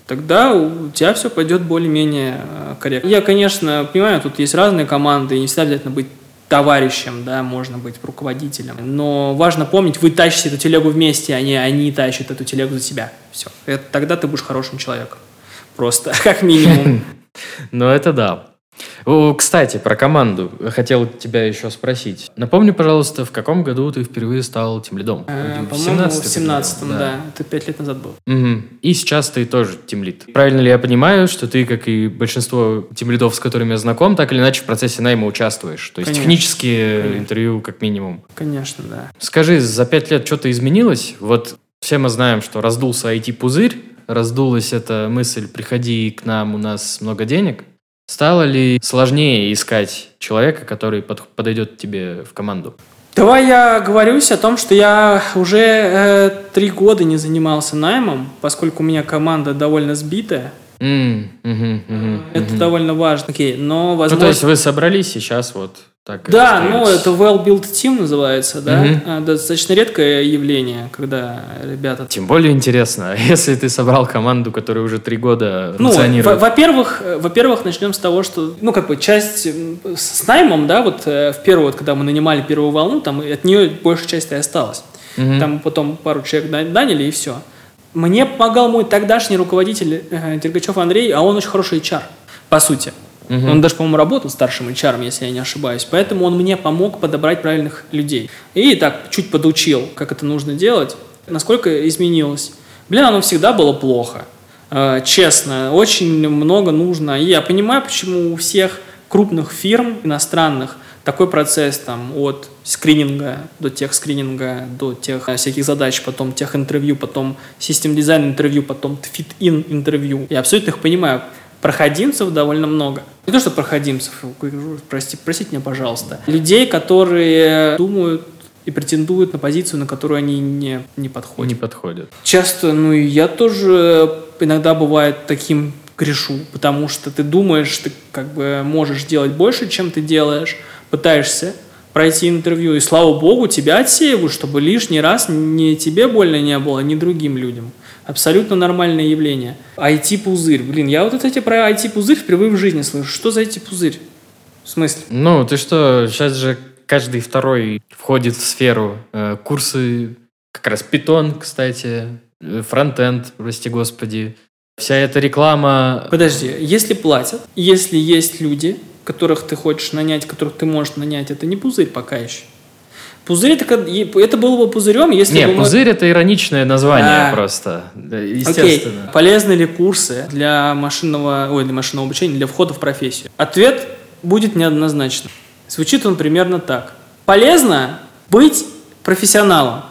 Тогда у тебя все пойдет более-менее э, корректно. Я, конечно, понимаю, тут есть разные команды, и не всегда обязательно быть товарищем, да, можно быть руководителем. Но важно помнить, вы тащите эту телегу вместе, а не они тащат эту телегу за себя. Все. Это, тогда ты будешь хорошим человеком. Просто, как минимум. Ну, это да. Кстати, про команду. Хотел тебя еще спросить. Напомни, пожалуйста, в каком году ты впервые стал тимлидом? Э, в 17 в 17 да. да. Это пять лет назад был. Угу. И сейчас ты тоже тимлид. Правильно ли я понимаю, что ты, как и большинство тимлидов, с которыми я знаком, так или иначе в процессе найма участвуешь? То есть Конечно. технические Конечно. интервью как минимум. Конечно, да. Скажи, за пять лет что-то изменилось? Вот все мы знаем, что раздулся IT-пузырь, раздулась эта мысль «приходи к нам, у нас много денег», Стало ли сложнее искать человека, который под, подойдет тебе в команду? Давай я говорюсь о том, что я уже э, три года не занимался наймом, поскольку у меня команда довольно сбитая. Mm, mm-hmm, mm-hmm, Это довольно важно. Окей, но возможно... Ну, то есть вы собрались сейчас вот так да, ну это well-built team называется, да. Угу. Достаточно редкое явление, когда ребята... Тем более интересно, если ты собрал команду, которая уже три года ну, во-первых, во-первых, начнем с того, что, ну, как бы часть с наймом, да, вот э, в первую, вот, когда мы нанимали первую волну, там от нее большая часть и осталась. Угу. Там потом пару человек наняли, и все. Мне помогал мой тогдашний руководитель э, Дергачев Андрей, а он очень хороший HR, по сути. Угу. Он даже, по-моему, работал старшим HR, если я не ошибаюсь. Поэтому он мне помог подобрать правильных людей. И так чуть подучил, как это нужно делать. Насколько изменилось? Блин, оно всегда было плохо. Э, честно, очень много нужно. И я понимаю, почему у всех крупных фирм иностранных такой процесс там от скрининга до тех скрининга, до тех э, всяких задач, потом тех интервью, потом систем дизайн интервью, потом fit-in интервью. Я абсолютно их понимаю. Проходимцев довольно много. Не то, что проходимцев, прости, простите меня, пожалуйста. Людей, которые думают и претендуют на позицию, на которую они не, не подходят. Не подходят. Часто, ну и я тоже иногда бывает таким грешу, потому что ты думаешь, ты как бы можешь делать больше, чем ты делаешь, пытаешься пройти интервью, и слава богу, тебя отсеивают, чтобы лишний раз ни тебе больно не было, ни другим людям. Абсолютно нормальное явление. IT-пузырь. Блин, я вот эти про IT-пузырь впервые в жизни слышу. Что за IT-пузырь? В смысле? Ну, ты что, сейчас же каждый второй входит в сферу. Э, курсы, как раз питон, кстати, э, фронтенд, прости господи. Вся эта реклама... Подожди, если платят, если есть люди, которых ты хочешь нанять, которых ты можешь нанять, это не пузырь пока еще. Пузырь это, это было бы пузырем, если Не, бы пузырь мы... это ироничное название а, просто. Естественно. Окей. Полезны ли курсы для машинного, ой, для машинного обучения, для входа в профессию? Ответ будет неоднозначным. Звучит он примерно так. Полезно быть профессионалом.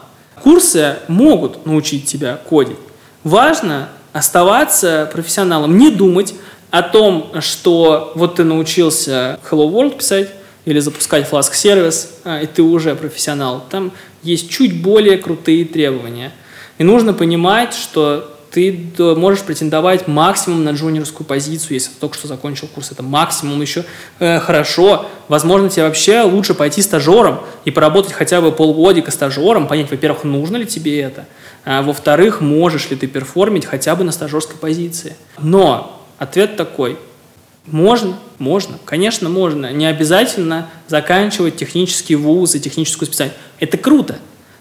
Курсы могут научить тебя кодить. Важно оставаться профессионалом, не думать о том, что вот ты научился Hello World писать или запускать Flask сервис, а, и ты уже профессионал. Там есть чуть более крутые требования. И нужно понимать, что ты можешь претендовать максимум на джуниорскую позицию, если ты только что закончил курс. Это максимум еще э, хорошо. Возможно, тебе вообще лучше пойти стажером и поработать хотя бы полгодика стажером, понять, во-первых, нужно ли тебе это, а во-вторых, можешь ли ты перформить хотя бы на стажерской позиции. Но ответ такой. Можно, можно, конечно, можно. Не обязательно заканчивать технический вуз и техническую специальность. Это круто,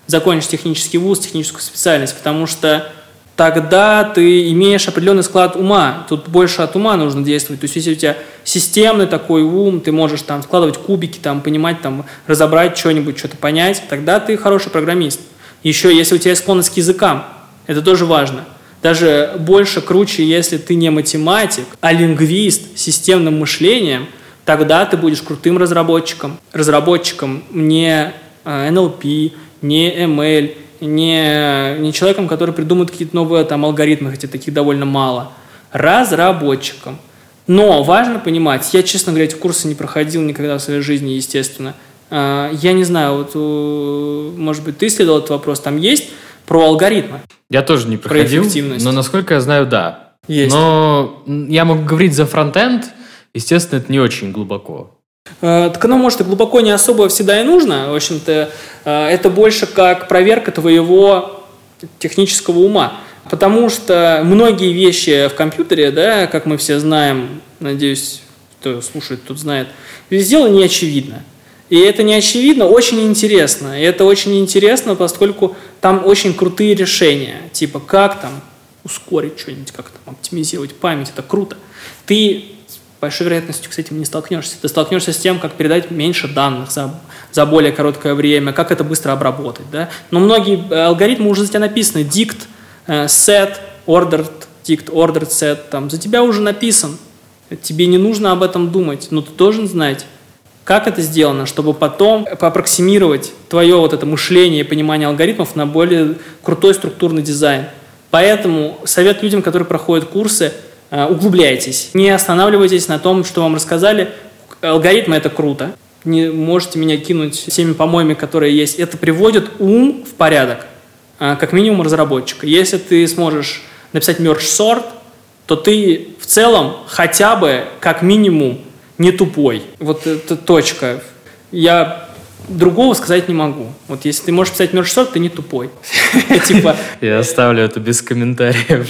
закончить технический вуз, техническую специальность, потому что тогда ты имеешь определенный склад ума. Тут больше от ума нужно действовать. То есть, если у тебя системный такой ум, ты можешь там складывать кубики, там, понимать, там, разобрать что-нибудь, что-то понять, тогда ты хороший программист. Еще если у тебя есть склонность к языкам, это тоже важно. Даже больше круче, если ты не математик, а лингвист с системным мышлением, тогда ты будешь крутым разработчиком. Разработчиком не NLP, э, не ML, не, не человеком, который придумает какие-то новые там, алгоритмы, хотя таких довольно мало. Разработчиком. Но важно понимать, я, честно говоря, эти курсы не проходил никогда в своей жизни, естественно. А, я не знаю, вот, может быть, ты исследовал этот вопрос, там есть про алгоритмы. Я тоже не проходил, про но насколько я знаю, да. Есть. Но я могу говорить за фронтенд, естественно, это не очень глубоко. Э, так оно, может, и глубоко не особо всегда и нужно. В общем-то, э, это больше как проверка твоего технического ума. Потому что многие вещи в компьютере, да, как мы все знаем, надеюсь, кто слушает, тот знает, сделано не очевидно. И это не очевидно, очень интересно. И это очень интересно, поскольку там очень крутые решения. Типа, как там ускорить что-нибудь, как там оптимизировать память. Это круто. Ты большой вероятностью, с этим не столкнешься. Ты столкнешься с тем, как передать меньше данных за, за более короткое время, как это быстро обработать. Да? Но многие э, алгоритмы уже за тебя написаны. Dict, э, set, ordered, dict, ordered, set. Там, за тебя уже написан. Тебе не нужно об этом думать, но ты должен знать, как это сделано, чтобы потом поаппроксимировать твое вот это мышление и понимание алгоритмов на более крутой структурный дизайн. Поэтому совет людям, которые проходят курсы – Э, углубляйтесь. Не останавливайтесь на том, что вам рассказали. Алгоритмы – это круто. Не можете меня кинуть всеми помоями, которые есть. Это приводит ум в порядок, э, как минимум разработчика. Если ты сможешь написать sort, то ты в целом хотя бы как минимум не тупой. Вот это точка. Я другого сказать не могу. Вот если ты можешь писать мерч ты не тупой. Типа... Я оставлю это без комментариев.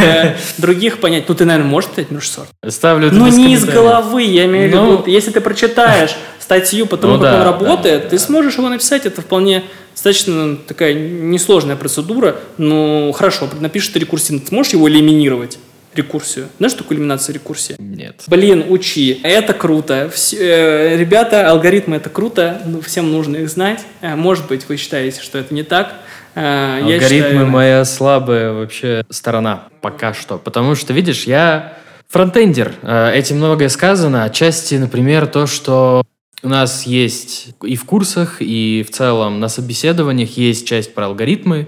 Э, других понять. Ну, ты, наверное, можешь писать мерч Оставлю это Но не из головы, я имею в виду. Ну. Если ты прочитаешь статью по тому, ну как он работает, ты сможешь его написать. Это вполне достаточно такая несложная процедура. Ну, хорошо, напишешь ты рекурсивно, ты можешь его элиминировать? Рекурсию. Знаешь, что такое иллюминация рекурсии? Нет. Блин, учи. Это круто. Все, э, ребята, алгоритмы это круто. Ну, всем нужно их знать. Э, может быть, вы считаете, что это не так. Э, Алгоритмы считаю, моя слабая вообще сторона пока что. Потому что, видишь, я фронтендер. Э, этим многое сказано. Отчасти, например, то, что у нас есть и в курсах, и в целом на собеседованиях есть часть про алгоритмы.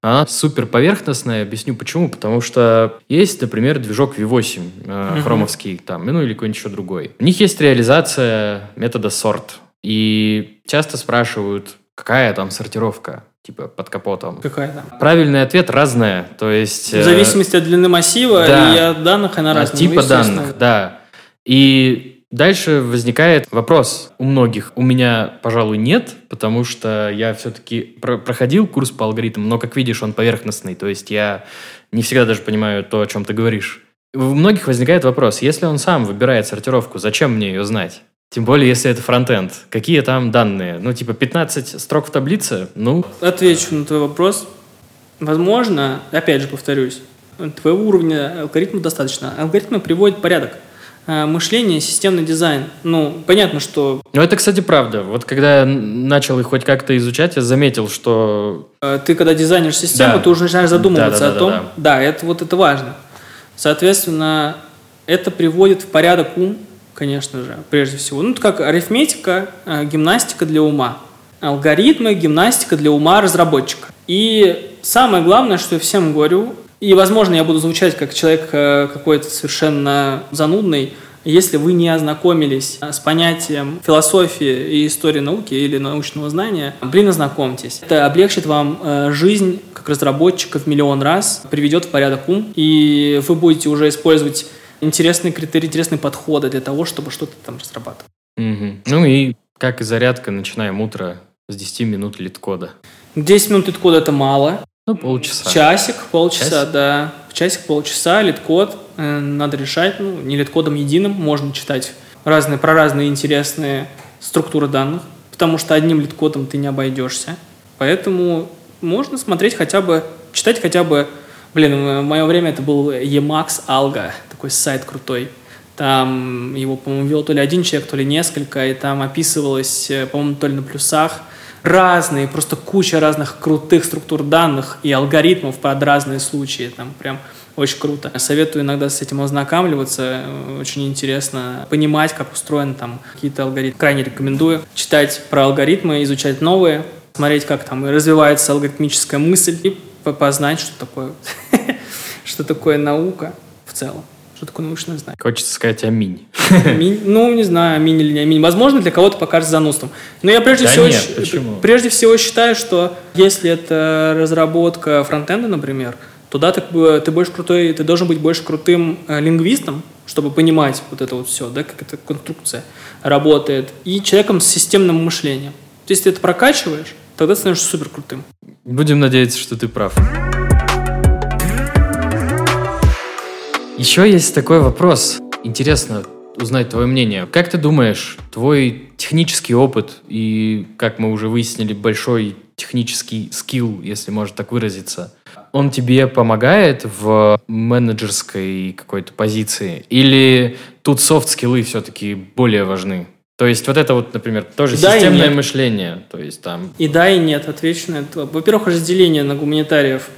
Она супер поверхностная. Объясню почему. Потому что есть, например, движок V8 э, хромовский, там, ну или какой-нибудь еще другой. У них есть реализация метода sort. И часто спрашивают, какая там сортировка типа под капотом. Какая там? Правильный ответ разная, то есть... В зависимости от длины массива да, и от данных она разная. Типа данных, да. И дальше возникает вопрос у многих. У меня, пожалуй, нет, потому что я все-таки про проходил курс по алгоритмам, но, как видишь, он поверхностный, то есть я не всегда даже понимаю то, о чем ты говоришь. У многих возникает вопрос, если он сам выбирает сортировку, зачем мне ее знать? Тем более, если это фронтенд. Какие там данные? Ну, типа 15 строк в таблице? Ну... Отвечу на твой вопрос. Возможно, опять же повторюсь, твоего уровня алгоритма достаточно. Алгоритмы приводят порядок мышление, системный дизайн. Ну, понятно, что... Ну, это, кстати, правда. Вот когда я начал их хоть как-то изучать, я заметил, что... Э, ты, когда дизайнишь систему, да. ты уже начинаешь задумываться да, да, да, о том... Да, да. да, это вот это важно. Соответственно, это приводит в порядок ум, конечно же, прежде всего. Ну, это как арифметика, э, гимнастика для ума. Алгоритмы, гимнастика для ума разработчика. И самое главное, что я всем говорю, и, возможно, я буду звучать как человек э, какой-то совершенно занудный, если вы не ознакомились э, с понятием философии и истории науки или научного знания, блин, ознакомьтесь. Это облегчит вам жизнь как разработчика в миллион раз, приведет в порядок ум, и вы будете уже использовать интересные критерии, интересные подходы для того, чтобы что-то там разрабатывать. Угу. Ну и как и зарядка, начинаем утро с 10 минут LeetCode а. 10 минут LeetCode а это мало. Ну, полчаса. Часик, полчаса, Час? да. Часик, полчаса, LeetCode. Э, надо решать, ну, не LeetCode ом единым, можно читать разные, про разные интересные структуры данных, потому что одним LeetCode ом ты не обойдешься. Поэтому можно смотреть хотя бы, читать хотя бы Блин, в мое время это был Emacs Alga, такой сайт крутой. Там его, по-моему, вел то ли один человек, то ли несколько, и там описывалось, э, по-моему, то ли на плюсах, разные, просто куча разных крутых структур данных и алгоритмов под разные случаи. Там прям очень круто. Советую иногда с этим ознакомливаться. Очень интересно понимать, как устроены там какие-то алгоритмы. Крайне рекомендую читать про алгоритмы, изучать новые, смотреть, как там развивается алгоритмическая мысль и познать, что такое, что такое наука в целом. Что такое научное знание? Хочется сказать аминь. аминь. Ну, не знаю, аминь или не аминь. Возможно, для кого-то покажется занудством. Но я прежде, да всего, нет, почему? прежде всего считаю, что если это разработка фронтенда, например, туда ты, ты больше крутой, ты должен быть больше крутым э, лингвистом, чтобы понимать вот это вот все, да, как эта конструкция работает, и человеком с системным мышлением. То есть, если ты это прокачиваешь, тогда ты становишься супер крутым. Будем надеяться, что ты прав. Еще есть такой вопрос. Интересно узнать твое мнение. Как ты думаешь, твой технический опыт и, как мы уже выяснили, большой технический скилл, если можно так выразиться, он тебе помогает в менеджерской какой-то позиции? Или тут софт-скиллы все-таки более важны? То есть вот это вот, например, тоже да системное мышление. То есть там... И да, и нет, отвечу на это. Во-первых, разделение на гуманитариев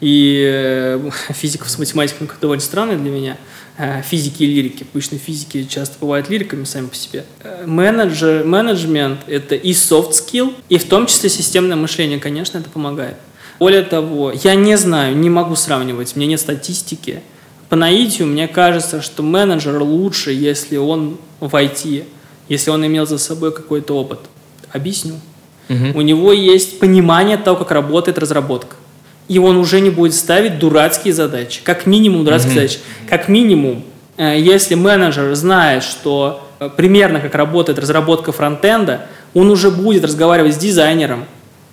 и э, физиков с математиком довольно странное для меня. Э, физики и лирики. Обычно физики часто бывают лириками сами по себе. Э, менеджер, менеджмент – это и soft skill, и в том числе системное мышление, конечно, это помогает. Более того, я не знаю, не могу сравнивать, у меня нет статистики. По наитию мне кажется, что менеджер лучше, если он в IT если он имел за собой какой-то опыт. Объясню. Угу. У него есть понимание того, как работает разработка. И он уже не будет ставить дурацкие задачи. Как минимум дурацкие угу. задачи. Как минимум, э, если менеджер знает, что э, примерно как работает разработка фронтенда, он уже будет разговаривать с дизайнером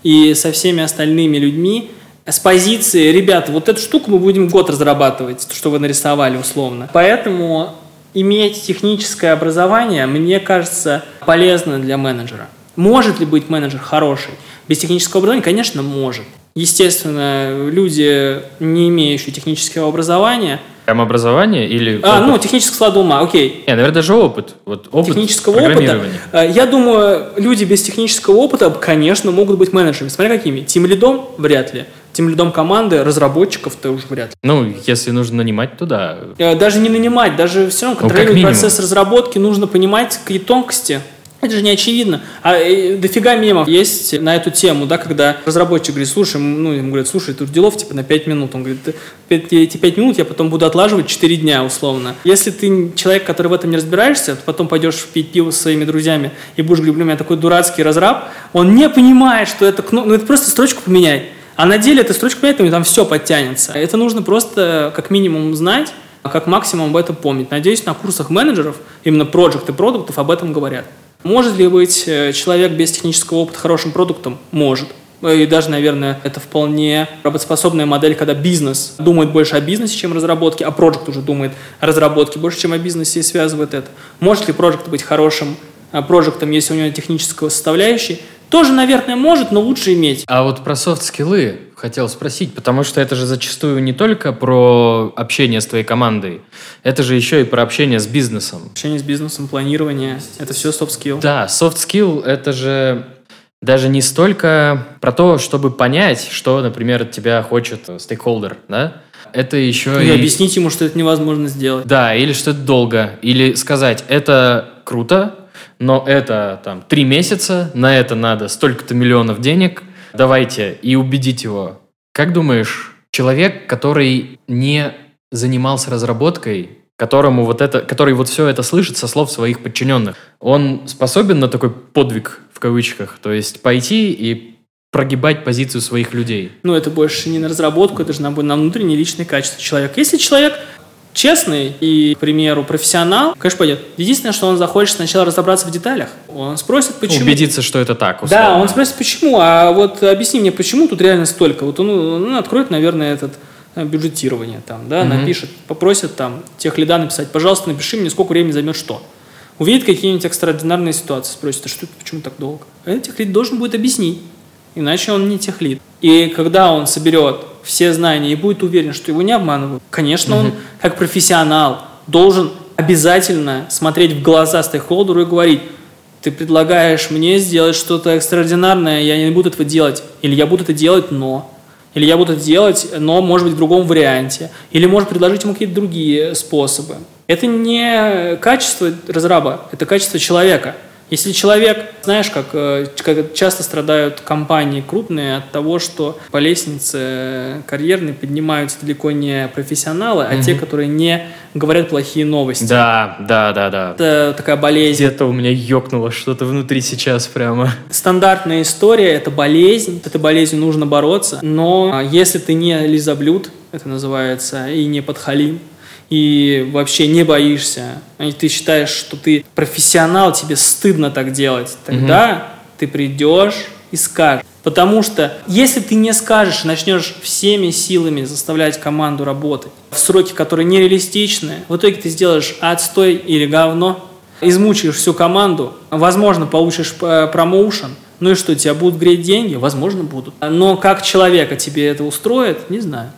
и со всеми остальными людьми с позиции, ребята, вот эту штуку мы будем год разрабатывать, что вы нарисовали условно. Поэтому иметь техническое образование, мне кажется, полезно для менеджера. Может ли быть менеджер хороший? Без технического образования, конечно, может. Естественно, люди, не имеющие технического образования, Прям образование или... А, опыт? ну, технический склад ума, окей. Не, наверное, даже опыт. Вот опыт технического опыта. Э, Я думаю, люди без технического опыта, конечно, могут быть менеджерами. Смотри, какими. Тим лидом вряд ли. Тим лидом команды, разработчиков-то уже вряд ли. Ну, если нужно нанимать, то да. Э, Даже не нанимать, даже все равно Ну, контролировать минимум. процесс разработки, нужно понимать какие тонкости. Это же не очевидно. А э, дофига мемов есть на эту тему, да, когда разработчик говорит, слушай, ну, ему говорят, слушай, тут делов типа на 5 минут. Он говорит, «Ты- пять- эти 5 минут я потом буду отлаживать 4 дня, условно. Если ты человек, который в этом не разбираешься, то потом пойдешь пить пиво со своими друзьями и будешь говорить, блин, у меня такой дурацкий разраб, он не понимает, что это, кно- ну, это просто строчку поменять. А на деле эта строчку поменять, и там все подтянется. Это нужно просто как минимум знать, а как максимум об этом помнить. Надеюсь, на курсах менеджеров, именно проект и продуктов об этом говорят. Может ли быть э, человек без технического опыта хорошим продуктом? Может. И даже, наверное, это вполне работоспособная модель, когда бизнес думает больше о бизнесе, чем о разработке, а проект уже думает о разработке больше, чем о бизнесе и связывает это. Может ли проект быть хорошим э, проектом, если у него технического составляющей? Тоже, наверное, может, но лучше иметь. А вот про софт-скиллы хотел спросить, потому что это же зачастую не только про общение с твоей командой, это же еще и про общение с бизнесом. Общение с бизнесом, планирование – это все soft skill. Да, soft skill это же даже не столько про то, чтобы понять, что, например, от тебя хочет стейкхолдер, да? Это еще И объяснить ему, что это невозможно сделать. Да, или что это долго, или сказать, это круто, но это там три месяца, на это надо столько-то миллионов денег, давайте, и убедить его. Как думаешь, человек, который не занимался разработкой, которому вот это, который вот все это слышит со слов своих подчиненных, он способен на такой подвиг в кавычках, то есть пойти и прогибать позицию своих людей. Ну, это больше не на разработку, это же на, на внутренние личные качества человека. Если человек честный и, к примеру, профессионал, конечно, пойдет. Единственное, что он захочет сначала разобраться в деталях. Он спросит, почему. Убедиться, что это так. Да, условно. он спросит, почему, а вот объясни мне, почему тут реально столько. Вот он, он откроет, наверное, этот э, бюджетирование там, да, Мгм. напишет, попросит там тех лида написать, пожалуйста, напиши мне, сколько времени займет что. Увидит какие-нибудь экстраординарные ситуации, спросит, а что это, почему так долго? А этих лид должен будет объяснить, иначе он не тех лид. И когда он соберет все знания и будет уверен, что его не обманывают, конечно, он как профессионал должен обязательно смотреть в глаза стейкхолдеру и говорить, ты предлагаешь мне сделать что-то экстраординарное, я не буду этого делать. Или я буду это делать, но. Или я буду это делать, но, может быть, в другом варианте. Или может предложить ему какие-то другие способы. Это не качество разраба, это качество человека. Если человек, знаешь, как, э, как часто страдают компании крупные от того, что по лестнице э, карьерной поднимаются далеко не профессионалы, а те, которые не говорят плохие новости. Да, да, да, да. Это такая болезнь. Где-то у меня ёкнуло что-то внутри сейчас прямо. Стандартная история – это болезнь, с этой болезнью нужно бороться, но а, если ты не лизоблюд, это называется, и не подхалим, и вообще не боишься, и ты считаешь, что ты профессионал, тебе стыдно так делать, тогда ты придешь и скажешь. Потому что если ты не скажешь, начнешь всеми силами заставлять команду работать в сроки, которые нереалистичны, в итоге ты сделаешь отстой или говно, измучаешь всю команду, возможно, получишь э, промоушен, ну и что, тебя будут греть деньги? Возможно, будут. Но как человека тебе это устроит, не знаю.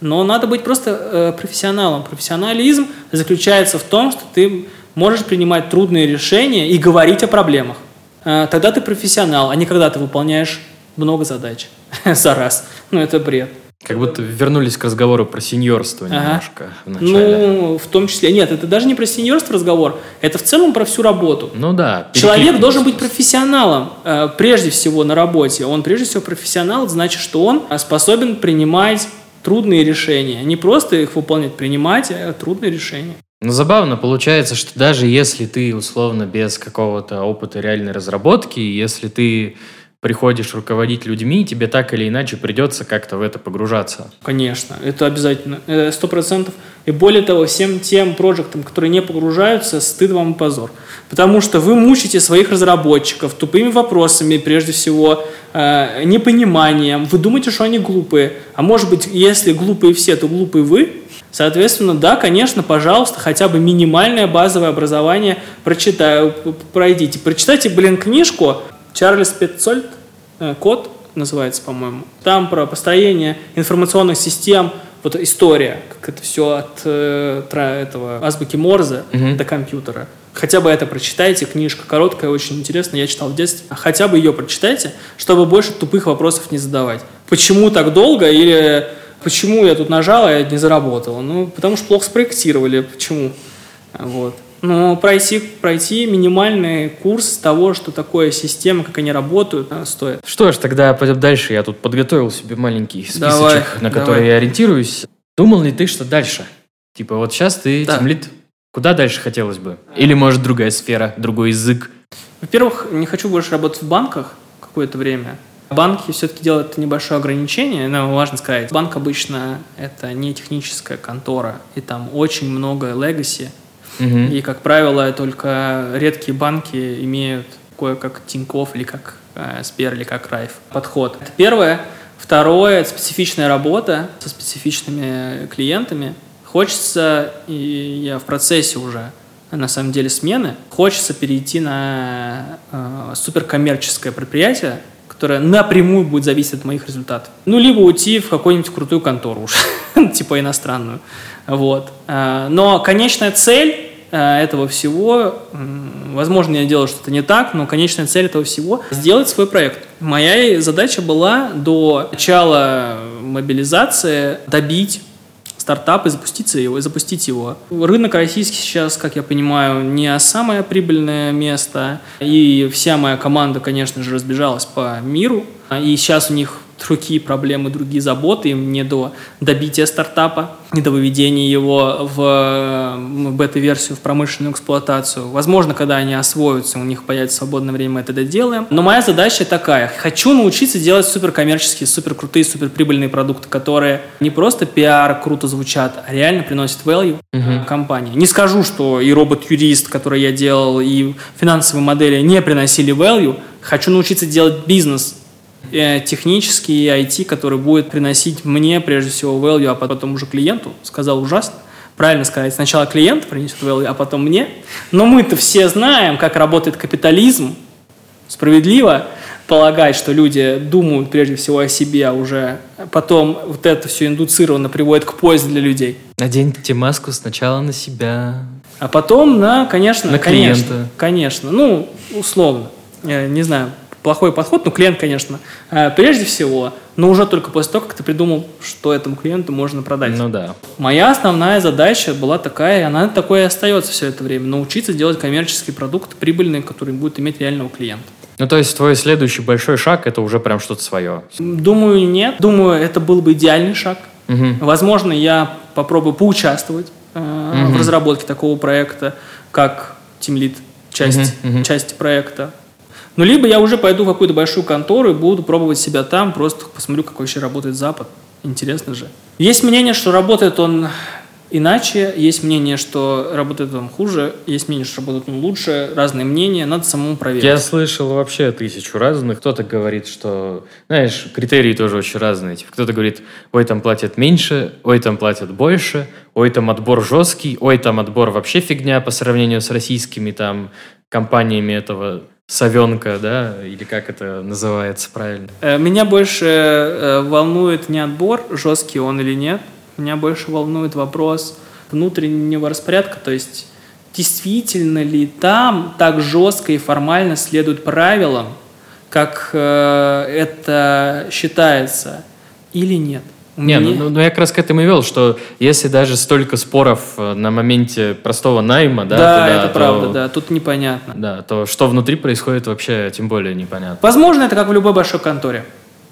Но надо быть просто э, профессионалом. Профессионализм заключается в том, что ты можешь принимать трудные решения и говорить о проблемах. Э, тогда ты профессионал, а не когда ты выполняешь много задач за раз. Ну, это бред. Как будто вернулись к разговору про сеньорство Ага. немножко в начале. Ну, в том числе. Нет, это даже не про сеньорство разговор, это в целом про всю работу. Ну, да. Человек должен быть профессионалом э, прежде всего на работе. Он прежде всего профессионал, значит, что он способен принимать трудные решения. Не просто их выполнять, принимать а трудные решения. Но забавно получается, что даже если ты условно без какого-то опыта реальной разработки, если ты приходишь руководить людьми, тебе так или иначе придется как-то в это погружаться. Конечно, это обязательно, э, сто процентов. И более того, всем тем проектам, которые не погружаются, стыд вам и позор. Потому что вы мучите своих разработчиков тупыми вопросами, прежде всего, э, непониманием. Вы думаете, что они глупые. А может быть, если глупые все, то глупые вы. Соответственно, да, конечно, пожалуйста, хотя бы минимальное базовое образование прочитаю, пройдите. Прочитайте, блин, книжку Чарльз Петцольд, э, код называется, по-моему. Там про построение информационных систем вот история, как это все от э, этого азбуки Морзе Мгм. до компьютера. Хотя бы это прочитайте, книжка короткая, очень интересная, я читал в детстве. Хотя бы ее прочитайте, чтобы больше тупых вопросов не задавать. Почему так долго или почему я тут нажал, а я не заработал? Ну, потому что плохо спроектировали. Почему? Вот. Но пройти, пройти минимальный курс того, что такое система, как они работают, стоит. Что ж, тогда пойдем дальше. Я тут подготовил себе маленький списочек, Давай, на давай. который я ориентируюсь. Думал ли ты, что дальше? Типа вот сейчас ты Да. тимлид. Куда дальше хотелось бы? Или, может, другая сфера, другой язык? Во-первых, не хочу больше работать в банках какое-то время. Банки все-таки делают небольшое ограничение, но важно сказать, банк обычно это не техническая контора, и там очень много легаси, Мгм. и, как правило, только редкие банки имеют такое, как Тинькофф или как э, Сбер или как Райф подход. Это первое. Второе – это специфичная работа со специфичными клиентами. Хочется, и я в процессе уже, на самом деле, смены, хочется перейти на э, суперкоммерческое предприятие, которое напрямую будет зависеть от моих результатов. Ну, либо уйти в какую-нибудь крутую контору уж, типа иностранную. Вот. Э, Но конечная цель этого всего, возможно, я делаю что-то не так, но конечная цель этого всего – сделать свой проект. Моя задача была до начала мобилизации добить стартап и запуститься его, и запустить его. Рынок российский сейчас, как я понимаю, не самое прибыльное место, и вся моя команда, конечно же, разбежалась по миру, и сейчас у них другие проблемы, другие заботы, им не до добития стартапа, не до выведения его в бета-версию, в промышленную эксплуатацию. Возможно, когда они освоятся, у них появится свободное время, мы это доделаем. Но моя задача такая. Хочу научиться делать суперкоммерческие, суперкрутые, суперприбыльные продукты, которые не просто пиар круто звучат, а реально приносят value компании. Не скажу, что и робот-юрист, который я делал, и финансовые модели не приносили value. Хочу научиться делать бизнес технический и IT, который будет приносить мне, прежде всего, value, а потом уже клиенту. Сказал ужасно. Правильно сказать, сначала клиент принесет value, а потом мне. Но мы-то все знаем, как работает капитализм. Справедливо полагать, что люди думают прежде всего о себе, а уже потом вот это все индуцированно приводит к пользе для людей. Наденьте маску сначала на себя. А потом на, конечно, На конечно, клиента. конечно, ну, условно, Я не знаю, плохой подход, но клиент, конечно, э, прежде всего, но уже только после того, как ты придумал, что этому клиенту можно продать. Ну да. Моя основная задача была такая, и она такой и остается все это время, научиться делать коммерческий продукт прибыльный, который будет иметь реального клиента. Ну, то есть твой следующий большой шаг это уже прям что-то свое. Думаю, нет. Думаю, это был бы идеальный шаг. Мгм. Возможно, я попробую поучаствовать э, в Мгм. разработке такого проекта, как Team часть, Мгм, мгм. части проекта. Ну, либо я уже пойду в какую-то большую контору и буду пробовать себя там, просто посмотрю, как вообще работает Запад. Интересно же. Есть мнение, что работает он иначе, есть мнение, что работает он хуже, есть мнение, что работает он лучше, разные мнения, надо самому проверить. Я слышал вообще тысячу разных. Кто-то говорит, что, знаешь, критерии тоже очень разные. Типа, кто-то говорит, ой, там платят меньше, ой, там платят больше, ой, там отбор жесткий, ой, там отбор вообще фигня по сравнению с российскими там компаниями этого совенка, да, или как это называется правильно. Э, Меня больше э, волнует не отбор, жесткий он или нет. Меня больше волнует вопрос внутреннего распорядка, то есть действительно ли там так жестко и формально следуют правилам, как э, это считается, или нет. Не, ну, меня- ну, ну, я как раз к этому и вел, что если даже столько споров э, на моменте простого найма, да, да, туда, это то- правда, да, тут непонятно. Да, то что внутри происходит вообще тем более непонятно. Возможно, это как в любой большой конторе.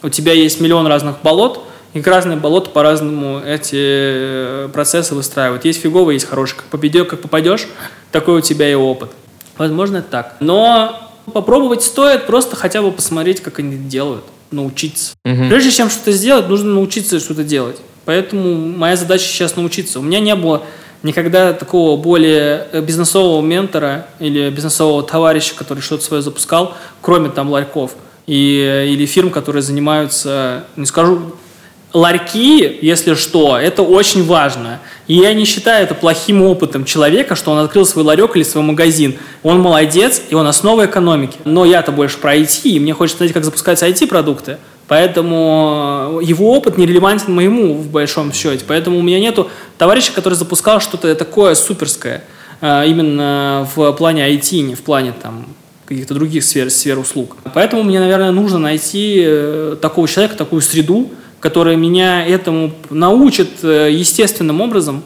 У тебя есть миллион разных болот, и разные болота по-разному эти э, процессы выстраивают. Есть фиговые, есть хорошие. Как попадешь, как попадешь, такой у тебя и опыт. Возможно, это так. Но попробовать стоит просто хотя бы посмотреть, как они делают, научиться. Мгм. Прежде чем что-то сделать, нужно научиться что-то делать. Поэтому моя задача сейчас научиться. У меня не было никогда такого более э, бизнесового ментора или бизнесового товарища, который что-то свое запускал, кроме там ларьков и, э, или фирм, которые занимаются, не скажу, ларьки, если что, это очень важно. И я не считаю это плохим опытом человека, что он открыл свой ларек или свой магазин. Он молодец, и он основа экономики. Но я-то больше про IT, и мне хочется знать, как запускаются IT-продукты. Поэтому его опыт не релевантен моему в большом счете. Поэтому у меня нету товарища, который запускал что-то такое суперское а, именно в плане IT, не в плане там каких-то других сфер, сфер услуг. Поэтому мне, наверное, нужно найти э, такого человека, такую среду, которая меня этому научит э, естественным образом,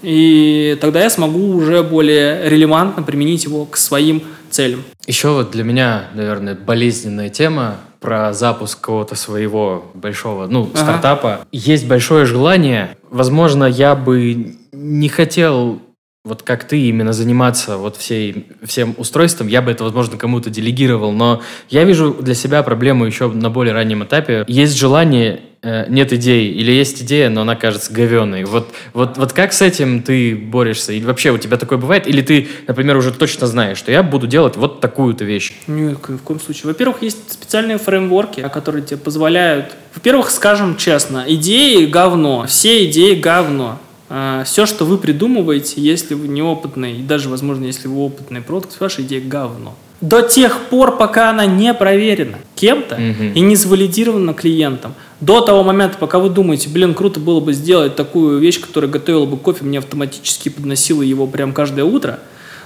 и тогда я смогу уже более релевантно применить его к своим целям. Еще вот для меня, наверное, болезненная тема про запуск какого-то своего большого, ну, ага. стартапа. Есть большое желание. Возможно, я бы не хотел вот как ты именно заниматься вот всей, всем устройством, я бы это, возможно, кому-то делегировал, но я вижу для себя проблему еще на более раннем этапе. Есть желание, э, нет идеи, или есть идея, но она кажется говеной. Вот, вот, вот как с этим ты борешься? Или вообще у тебя такое бывает? Или ты, например, уже точно знаешь, что я буду делать вот такую-то вещь? Нет, в коем случае. Во-первых, есть специальные фреймворки, которые тебе позволяют... Во-первых, скажем честно, идеи говно, все идеи говно. А, все, что вы придумываете, если вы неопытный, и даже, возможно, если вы опытный продукт, ваша идея говно. До тех пор, пока она не проверена кем-то mm-hmm. и не завалидирована клиентом. До того момента, пока вы думаете, блин, круто было бы сделать такую вещь, которая готовила бы кофе, мне автоматически подносила его прям каждое утро.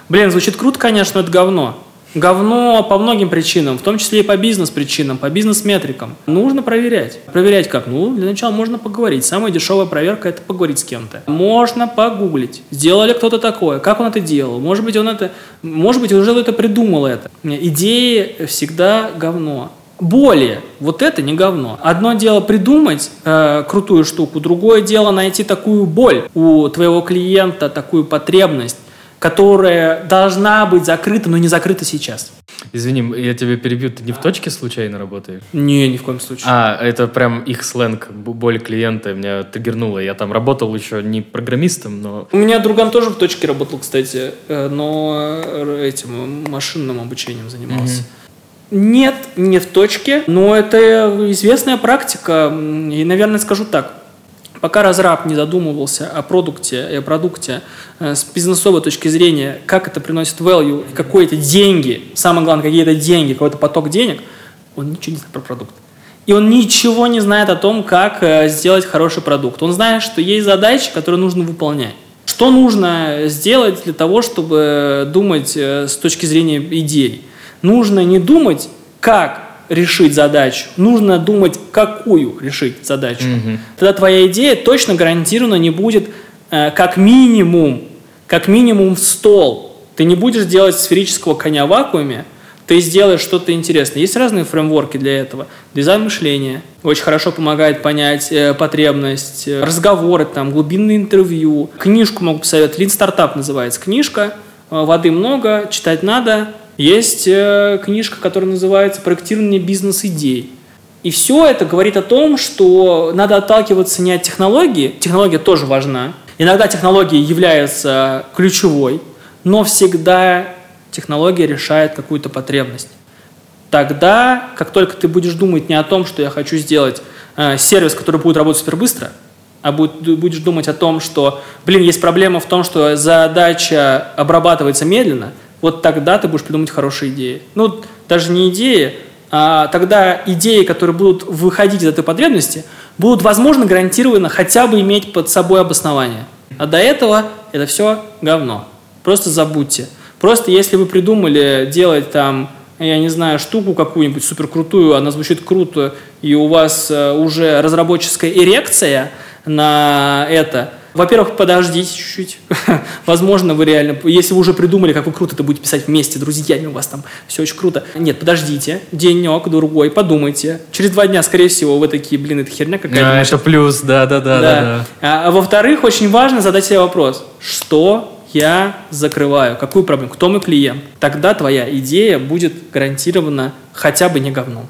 Блин, звучит круто, конечно, но это говно говно по многим причинам, в том числе и по бизнес-причинам, по бизнес-метрикам. Нужно проверять. Проверять как? Ну, для начала можно поговорить. Самая дешевая проверка – это поговорить с кем-то. Можно погуглить. Сделали кто-то такое? Как он это делал? Может быть, он это... Может быть, уже это придумал это. Идеи всегда говно. Более, вот это не говно. Одно дело придумать э, крутую штуку, другое дело найти такую боль у твоего клиента, такую потребность, которая должна быть закрыта, но не закрыта сейчас. Извини, я тебя перебью. Ты не в точке случайно работаешь? Не, ни в коем случае. А, это прям их сленг, боль клиента меня триггернуло. Я там работал еще не программистом, но... У меня друган тоже в точке работал, кстати, э, но этим машинным обучением занимался. Mm-hmm. Нет, не в точке, но это известная практика. И, наверное, скажу так. Пока разраб не задумывался о продукте и о продукте э, с бизнесовой точки зрения, как это приносит value, какие-то деньги, самое главное, какие-то деньги, какой-то поток денег, он ничего не знает про продукт. И он ничего не знает о том, как э, сделать хороший продукт. Он знает, что есть задачи, которые нужно выполнять. Что нужно сделать для того, чтобы думать э, с точки зрения идей? Нужно не думать, как решить задачу, нужно думать, какую решить задачу. Угу. Тогда твоя идея точно гарантированно не будет э, как минимум, как минимум в стол. Ты не будешь делать сферического коня в вакууме, ты сделаешь что-то интересное. Есть разные фреймворки для этого. Дизайн мышления очень хорошо помогает понять э, потребность, э, разговоры, там, глубинные интервью. Книжку могу посоветовать. Lean Startup называется книжка. Э, воды много, читать надо, есть э, книжка, которая называется «Проектирование бизнес-идей». И все это говорит о том, что надо отталкиваться не от технологии, технология тоже важна. Иногда технология является ключевой, но всегда технология решает какую-то потребность. Тогда, как только ты будешь думать не о том, что я хочу сделать э, сервис, который будет работать супер быстро, а будет, будешь думать о том, что, блин, есть проблема в том, что задача обрабатывается медленно – вот тогда ты будешь придумать хорошие идеи. Ну, даже не идеи, а тогда идеи, которые будут выходить из этой потребности, будут, возможно, гарантированно хотя бы иметь под собой обоснование. А до этого это все говно. Просто забудьте. Просто если вы придумали делать там, я не знаю, штуку какую-нибудь супер крутую, она звучит круто, и у вас э, уже разработческая эрекция на это – во-первых, подождите чуть-чуть. Возможно, вы реально, если вы уже придумали, как вы круто это будете писать вместе, друзьями, у вас там все очень круто. Нет, подождите, денек, другой, подумайте. Через два дня, скорее всего, вы такие, блин, это херня какая-то. А, это плюс, да, да, да. да. да. А, а во-вторых, очень важно задать себе вопрос, что я закрываю, какую проблему, кто мой клиент. Тогда твоя идея будет гарантированно хотя бы не говном.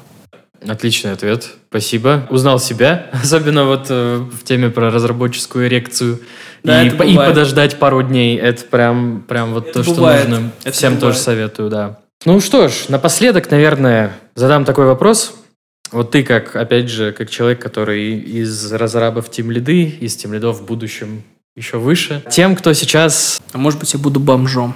Отличный ответ, спасибо. Узнал себя, особенно вот э, в теме про разработческую эрекцию. Да, и, и подождать пару дней, это прям, прям вот это то, бывает. что нужно. Это Всем бывает. тоже советую, да. Ну что ж, напоследок, наверное, задам такой вопрос. Вот ты как, опять же, как человек, который из разрабов тем лиды, из тем лидов в будущем еще выше. Тем, кто сейчас... А может быть, я буду бомжом.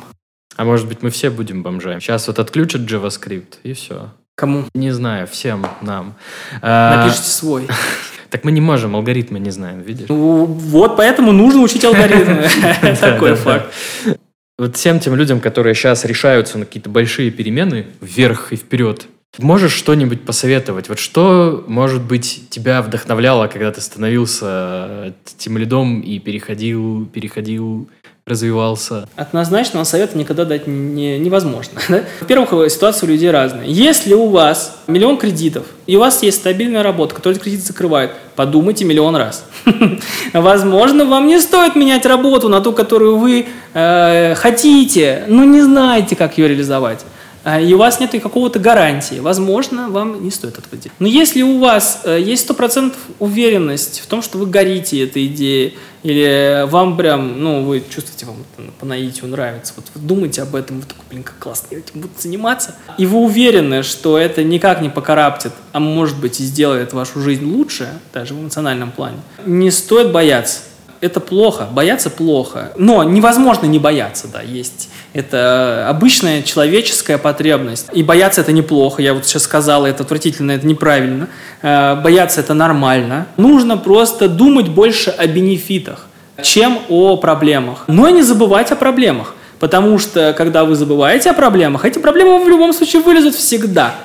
А может быть, мы все будем бомжами. Сейчас вот отключат JavaScript, и все. Кому? Не знаю, всем нам. Напишите свой. Так мы не можем, алгоритмы не знаем, видишь? Ну, вот поэтому нужно учить алгоритмы. Такой факт. Вот всем тем людям, которые сейчас решаются на какие-то большие перемены вверх и вперед, можешь что-нибудь посоветовать? Вот что, может быть, тебя вдохновляло, когда ты становился тем лидом и переходил, переходил развивался? Однозначного совета никогда дать не, невозможно. Да? Во-первых, ситуация у людей разная. Если у вас миллион кредитов, и у вас есть стабильная работа, которая кредит закрывает, подумайте миллион раз. Возможно, вам не стоит менять работу на ту, которую вы э, хотите, но не знаете, как ее реализовать. А, и у вас нет какого-то гарантии, возможно, вам не стоит этого делать. Но если у вас э, есть 100% уверенность в том, что вы горите этой идеей, или вам прям, ну, вы чувствуете, вам по наитию нравится, вот вы думаете об этом, вы такой, блин, как классно, я этим буду заниматься, и вы уверены, что это никак не покараптит, а может быть и сделает вашу жизнь лучше, даже в эмоциональном плане, не стоит бояться это плохо, бояться плохо. Но невозможно не бояться, да, есть. Это обычная человеческая потребность. И бояться это неплохо, я вот сейчас сказала, это отвратительно, это неправильно. Э, бояться это нормально. Нужно просто думать больше о бенефитах, чем о проблемах. Но не забывать о проблемах. Потому что, когда вы забываете о проблемах, эти проблемы в любом случае вылезут всегда.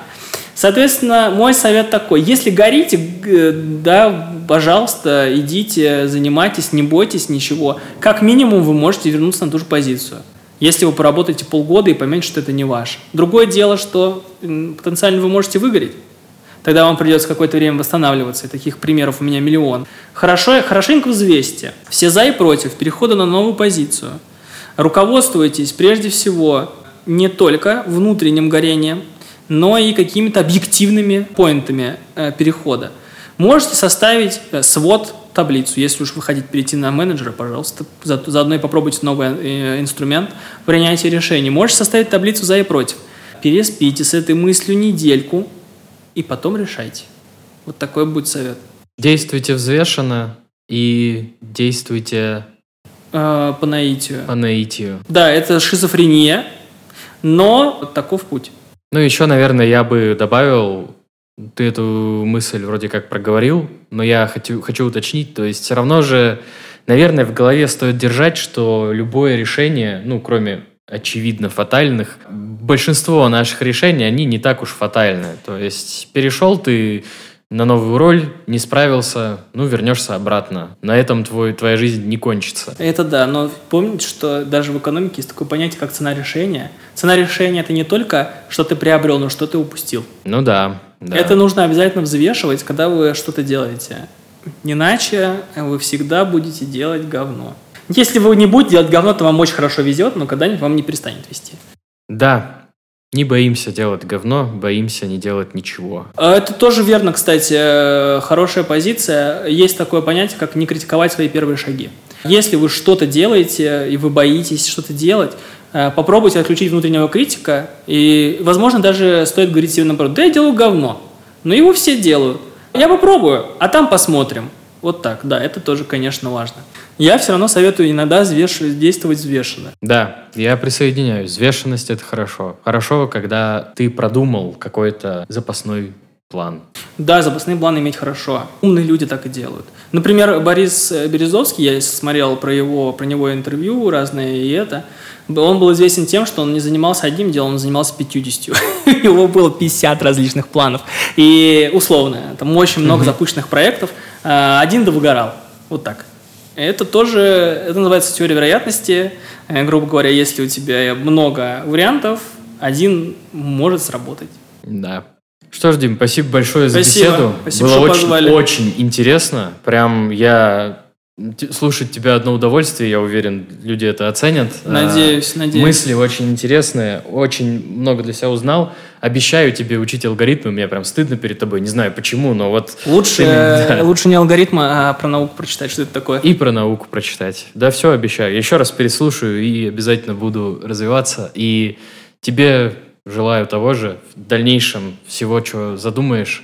Соответственно, мой совет такой. Если горите, да, пожалуйста, идите, занимайтесь, не бойтесь ничего. Как минимум вы можете вернуться на ту же позицию. Если вы поработаете полгода и поймете, что это не ваше. Другое дело, что потенциально вы можете выгореть. Тогда вам придется какое-то время восстанавливаться. И таких примеров у меня миллион. Хорошо, хорошенько взвесьте. Все за и против перехода на новую позицию. Руководствуйтесь прежде всего не только внутренним горением, но и какими-то объективными поинтами э, перехода. Можете составить э, свод таблицу. Если уж вы хотите перейти на менеджера, пожалуйста, за, заодно и попробуйте новый э, инструмент принятия решений. Можете составить таблицу за и против. Переспите с этой мыслью недельку и потом решайте. Вот такой будет совет. Действуйте взвешенно и действуйте э, по наитию. По наитию. Да, это шизофрения, но таков путь. Ну, еще, наверное, я бы добавил, ты эту мысль вроде как проговорил, но я хочу, хочу уточнить, то есть все равно же, наверное, в голове стоит держать, что любое решение, ну, кроме очевидно фатальных, большинство наших решений, они не так уж фатальны. То есть перешел ты на новую роль, не справился, ну, вернешься обратно. На этом твой, твоя жизнь не кончится. Это да, но помните, что даже в экономике есть такое понятие, как цена решения. Цена решения – это не только, что ты приобрел, но что ты упустил. Ну да, да. Это нужно обязательно взвешивать, когда вы что-то делаете. Иначе вы всегда будете делать говно. Если вы не будете делать говно, то вам очень хорошо везет, но когда-нибудь вам не перестанет вести. Да, не боимся делать говно, боимся не делать ничего. А это тоже верно, кстати. Э, хорошая позиция. Есть такое понятие, как не критиковать свои первые шаги. Если вы что-то делаете, и вы боитесь что-то делать, э, попробуйте отключить внутреннего критика, и, возможно, даже стоит говорить себе наоборот, да я делаю говно, но его все делают. Я попробую, а там посмотрим. Вот так, да, это тоже, конечно, важно. Я все равно советую иногда взвеш... действовать взвешенно. Да, я присоединяюсь. Взвешенность – это хорошо. Хорошо, когда ты продумал какой-то запасной план. Да, запасные планы иметь хорошо. Умные люди так и делают. Например, Борис Березовский, я смотрел про, его, про него интервью разные, и это, он был известен тем, что он не занимался одним делом, он занимался 50. У него было 50 различных планов. И условно, там очень много запущенных проектов – один да выгорал. Вот так. Это тоже, это называется теория вероятности. Э, грубо говоря, если у тебя много вариантов, один может сработать. Да. Что ж, Дим, спасибо большое за спасибо. беседу. Спасибо, Было что очень, позвали. очень интересно. Прям я Слушать тебя одно удовольствие, я уверен, люди это оценят. Надеюсь, а, надеюсь. Мысли очень интересные, очень много для себя узнал. Обещаю тебе учить алгоритмы, мне прям стыдно перед тобой, не знаю почему, но вот... Лучше, да. лучше не алгоритмы, а про науку прочитать, что это такое. И про науку прочитать. Да, все обещаю. Еще раз переслушаю и обязательно буду развиваться. И тебе желаю того же в дальнейшем всего, что задумаешь.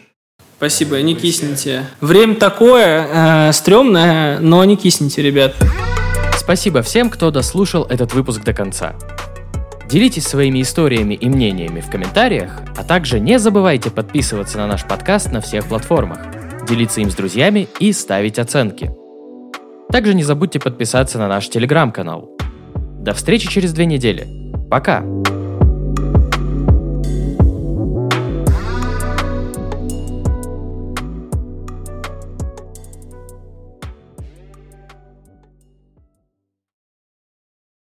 Спасибо, не кисните. Время такое, э, стрёмное, но не кисните, ребят. Спасибо всем, кто дослушал этот выпуск до конца. Делитесь своими историями и мнениями в комментариях, а также не забывайте подписываться на наш подкаст на всех платформах, делиться им с друзьями и ставить оценки. Также не забудьте подписаться на наш телеграм-канал. До встречи через две недели. Пока!